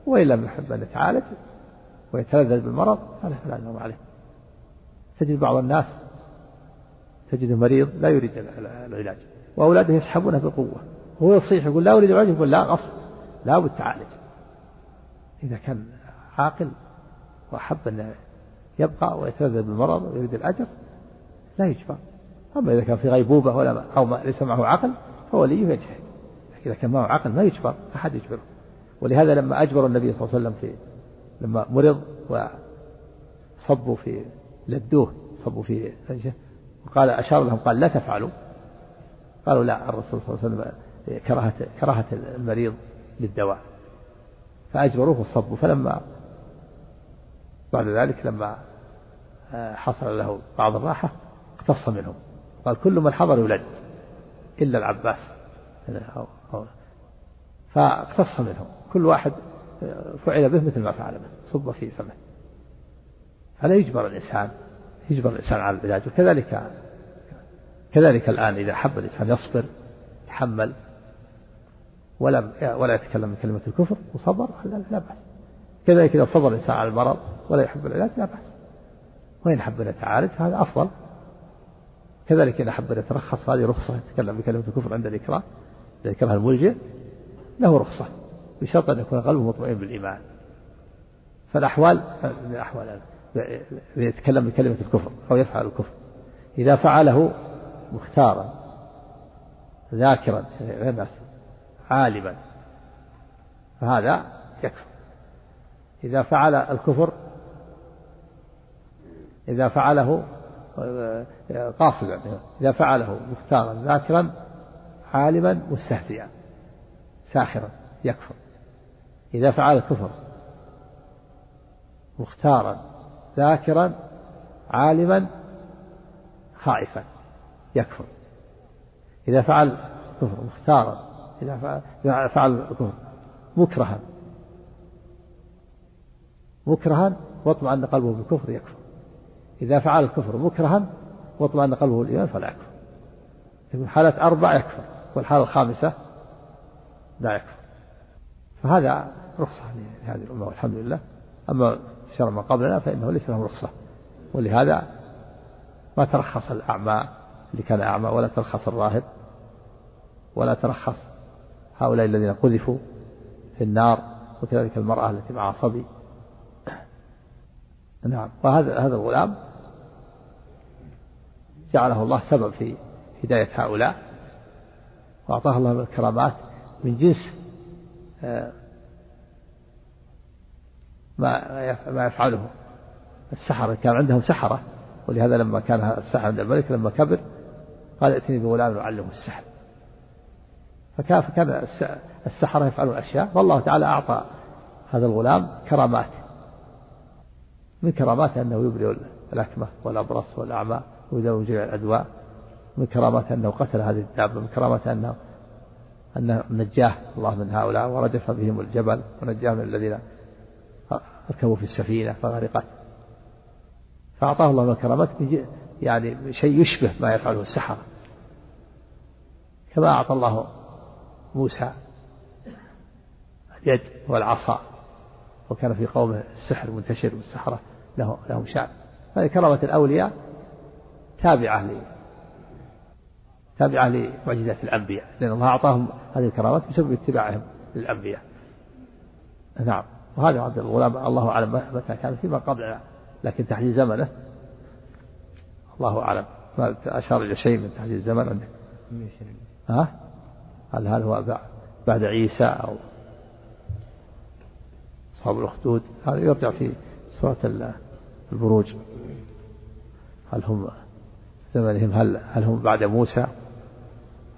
Speaker 2: وإن لم يحب أن يتعالج ويتلذذ بالمرض فلا فلا عليه. تجد بعض الناس تجد مريض لا يريد العلاج وأولاده يسحبونه بقوة وهو يصيح يقول لا أريد العلاج يقول لا غصب لا بد تعالج. إذا كان عاقل وأحب أن يبقى ويتلذذ بالمرض ويريد الأجر لا يجبر. أما إذا كان في غيبوبة ولا أو ما ليس معه عقل فوليه يجتهد إذا كان معه عقل ما يجبر أحد يجبره. ولهذا لما أجبر النبي صلى الله عليه وسلم في لما مرض وصبوا في لدوه صبوا في فنجه وقال أشار لهم قال لا تفعلوا. قالوا لا الرسول صلى الله عليه وسلم كراهة كراهة المريض للدواء. فأجبروه وصبوا. فلما بعد ذلك لما آه، حصل له بعض الراحة اقتص منهم. قال كل من حضر يولد إلا العباس. فاقتص منهم. كل واحد آه، فعل به مثل ما فعل به. صب في فمه. فلا يجبر الإنسان يجبر الإنسان على العلاج. وكذلك كذلك الآن إذا حب الإنسان يصبر يتحمل ولم ولا يتكلم بكلمة الكفر وصبر لا بأس. كذلك إذا صبر الإنسان على المرض ولا يحب العلاج لا بأس. وإن حب أن يتعالج هذا أفضل. كذلك إذا حب أن يترخص هذه رخصة يتكلم بكلمة الكفر عند الإكراه إذا كره الملجئ له رخصة. بشرط أن يكون قلبه مطمئن بالإيمان. فالأحوال الأحوال يتكلم بكلمة الكفر أو يفعل الكفر. إذا فعله مختارا ذاكرا غير عالما فهذا يكفر. إذا فعل الكفر إذا فعله قاصدا إذا فعله مختارا ذاكرا عالما مستهزئا ساحرا يكفر. إذا فعل الكفر مختارا ذاكرا عالما خائفا يكفر. إذا فعل كفر مختارا إذا فعل الكفر مكرها. مكرها واطمأن قلبه بالكفر يكفر. إذا فعل الكفر مكرها واطمأن قلبه بالإيمان فلا يكفر. في حالة أربع يكفر والحالة الخامسة لا يكفر. فهذا رخصة لهذه الأمة والحمد لله. أما شر ما قبلنا فإنه ليس له رخصة ولهذا ما ترخص الأعمى اللي كان أعمى ولا ترخص الراهب ولا ترخص هؤلاء الذين قذفوا في النار وكذلك المرأة التي مع صبي. نعم. وهذا هذا الغلام جعله الله سبب في هداية هؤلاء وأعطاه الله من الكرامات من جنس آه، ما ما يفعله. السحرة كان عندهم سحرة. ولهذا لما كان السحر عند الملك لما كبر قال ائتني بغلام يعلمه السحر. فكان فكان السحرة يفعلون أشياء والله تعالى أعطى هذا الغلام كرامات. من كراماته أنه يبرئ الأكمة والأبرص والأعمى ويداوي جميع الأدواء. من كراماته أنه قتل هذه الدابة. من كراماته أنه أنه نجاه الله من هؤلاء وردف بهم الجبل ونجاه من الذين ركبوا في السفينة فغرقت. فأعطاه الله الكرامات يعني شيء يشبه ما يفعله السحرة. كما أعطى الله موسى اليد والعصا وكان في قومه السحر منتشر والسحرة له لهم شأن. هذه كرامة الأولياء تابعة ل تابعة لمعجزات الأنبياء لأن الله أعطاهم هذه الكرامات بسبب اتباعهم للأنبياء. نعم. وهذا عبد الغلام الله أعلم متى كان فيما قبل لكن تحديد زمنه الله أعلم. ما أشار إلى شيء من تحديد الزمن عندك ها؟ هل هل هو بعد عيسى أو أصحاب الأخدود؟ هذا يرجع في سورة البروج. هل هم زمنهم هل هل هم بعد موسى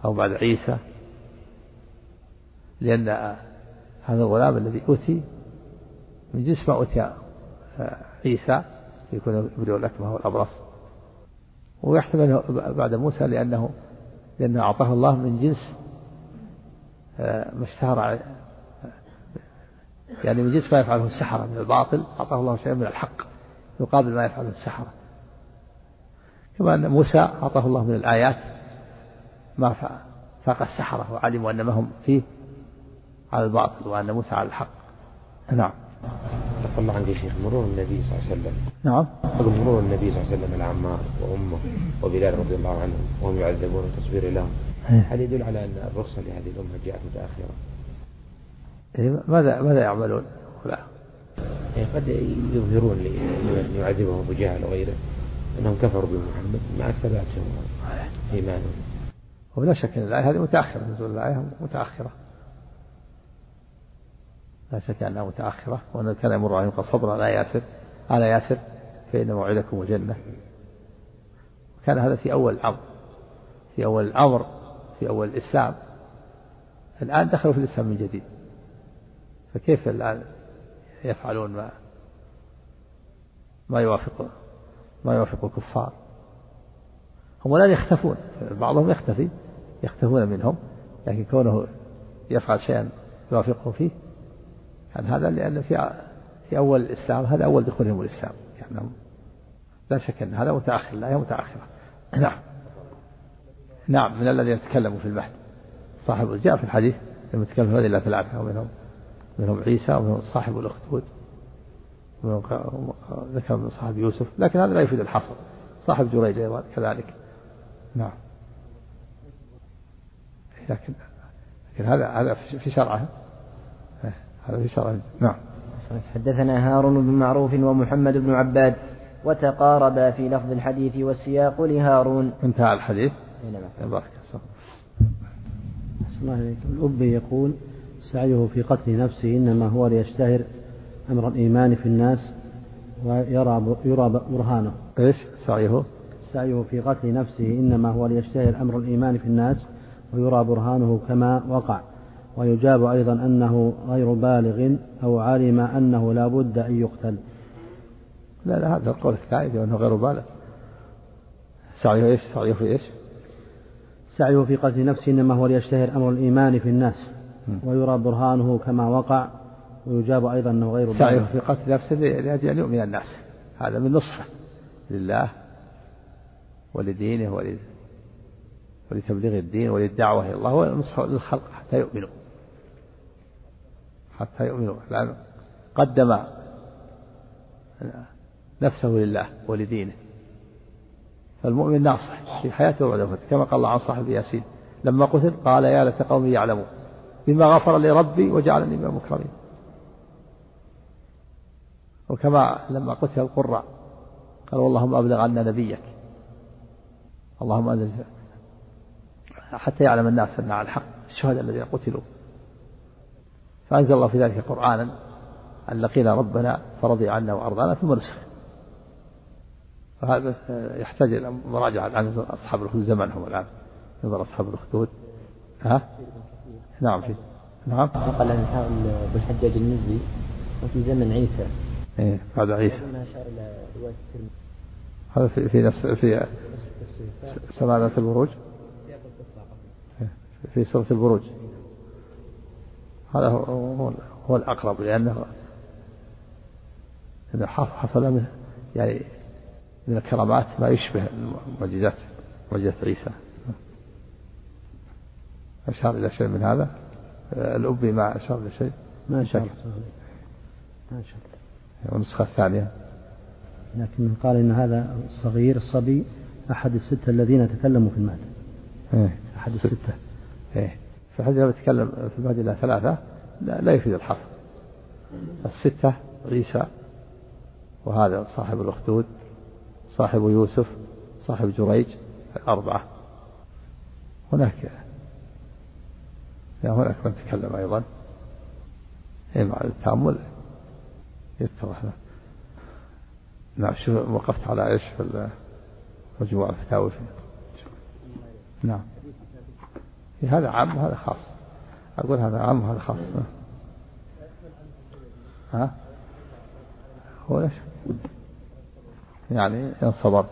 Speaker 2: أو بعد عيسى؟ لأن هذا الغلام الذي أوتي من جنس ما أوتي عيسى يكون يبرئ الأكمه والأبرص ويحتمل بعد موسى لأنه لأنه أعطاه الله من جنس آه، ما اشتهر يعني من جنس ما يفعله السحرة من الباطل أعطاه الله شيئا من الحق يقابل ما يفعله السحرة. كما أن موسى أعطاه الله من الآيات ما فاق السحرة وعلموا أن ما هم فيه على الباطل وأن موسى على الحق. نعم.
Speaker 4: الله عنك يا شيخ مرور النبي صلى الله عليه وسلم.
Speaker 2: نعم.
Speaker 4: أقول مرور النبي صلى الله عليه وسلم على عمار وأمه وبلال رضي الله عنهم وهم يعذبون تصبير لهم إيه. هل يدل على أن الرخصة لهذه الأمة جاءت متأخرة؟
Speaker 2: إيه، ماذا ماذا يعملون؟ لا.
Speaker 4: يعني قد يظهرون لمن يعذبهم أبو جهل وغيره أنهم كفروا بمحمد مع ثباتهم إيمانهم.
Speaker 2: ولا شك أن الآية هذه متأخرة نزول الآية متأخرة. لا شك أنها متأخرة وأن كان يمر عليهم قد صبر على ياسر على ياسر فإن موعدكم الجنة كان هذا في أول الأمر في أول الأمر في أول الإسلام. الآن دخلوا في الإسلام من جديد. فكيف الآن يفعلون ما ما يوافق ما يوافق الكفار؟ هم الآن يختفون بعضهم يختفي يختفون منهم لكن كونه يفعل شيئا يوافقه فيه كان هذا لأن في في أول الإسلام هذا أول دخولهم الإسلام. يعني لا شك أن هذا متأخر لا هي متأخرة. نعم. نعم من الذين يتكلموا في المهد صاحب جاء في الحديث لما يتكلم في المهد إلا ثلاثة ومنهم منهم عيسى ومنهم صاحب الأخدود ذكر من صاحب يوسف لكن هذا لا يفيد الحصر صاحب جريج أيضا كذلك. نعم. لكن لكن هذا هذا في شرعه. هذا في شرعه نعم.
Speaker 1: حدثنا هارون بن معروف ومحمد بن عباد وتقاربا في لفظ الحديث والسياق لهارون.
Speaker 2: انتهى الحديث.
Speaker 1: نعم.
Speaker 2: بارك
Speaker 5: الله. عليك الأب يقول سعيه في قتل نفسه إنما هو ليشتهر أمر الإيمان في الناس ويرى يرى برهانه.
Speaker 2: إيش سعيه؟
Speaker 5: سعيه في قتل نفسه إنما هو ليشتهر أمر الإيمان في الناس ويرى برهانه كما وقع. ويجاب أيضا أنه غير بالغ أو علم أنه لا بد أن يقتل.
Speaker 2: لا لا هذا القول الثاني أنه غير بالغ. سعيه إيش؟ سعيه في إيش؟
Speaker 5: سعيه في قتل نفسه إنما هو ليشتهر أمر الإيمان في الناس. ويرى برهانه كما وقع. ويجاب أيضا أنه غير
Speaker 2: سعيه في قتل نفسه لأجل أن يؤمن الناس. هذا من نصحه لله ولدينه ولد ولتبليغ الدين وللدعوة إلى الله. ونصحه للخلق حتى يؤمنوا. حتى يؤمنوا. لأن قدم نفسه لله ولدينه. فالمؤمن ناصح في حياته وبعد وفاته كما قال الله عن صاحب ياسين لما قتل قال يا ليت قومي يعلمون بما غفر لي ربي وجعلني من المكرمين. وكما لما قتل القراء قال اللهم أبلغ عنا نبيك. اللهم أنزل حتى يعلم الناس أن على الحق الشهداء الذين قتلوا. فأنزل الله في ذلك قرآنا أن لقينا ربنا فرضي عنا وأرضانا ثم نسخ. فهذا يحتاج إلى مراجعة عن أصحاب الأخدود زمنهم الآن. نظر أصحاب الأخدود ها؟ نعم في نعم.
Speaker 1: نقل عن بالحجاج النزي وفي زمن عيسى.
Speaker 2: إيه بعد عيسى. هذا في في نفس في سمانة البروج. في سورة البروج. هذا هو هو الأقرب لأنه حصل من يعني من الكرامات ما يشبه معجزات معجزات عيسى. أشار إلى شيء من هذا؟ الأبي ما أشار إلى شيء؟
Speaker 5: ما أشار. ما أشار.
Speaker 2: والنسخة الثانية
Speaker 5: لكن قال إن هذا الصغير الصبي أحد الستة الذين تكلموا في المهد.
Speaker 2: إيه. أحد الستة. إيه. فالحديث لما يتكلم في المهد إلى ثلاثة لا, يفيد الحصر. الستة عيسى وهذا صاحب الأخدود صاحب يوسف صاحب جريج الأربعة. هناك يعني هناك من تكلم أيضا. إيه مع التأمل يتضح. نعم شو وقفت على إيش في مجموع الفتاوي نعم. هذا عام وهذا خاص. أقول هذا عام وهذا خاص. ها؟ هو إيش؟ يعني إن صبرت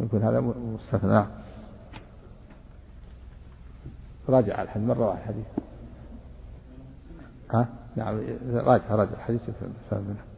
Speaker 2: يقول هذا مستثنى. راجع الحديث مرة واحد الحديث؟ ها؟ نعم راجع راجع الحديث. منه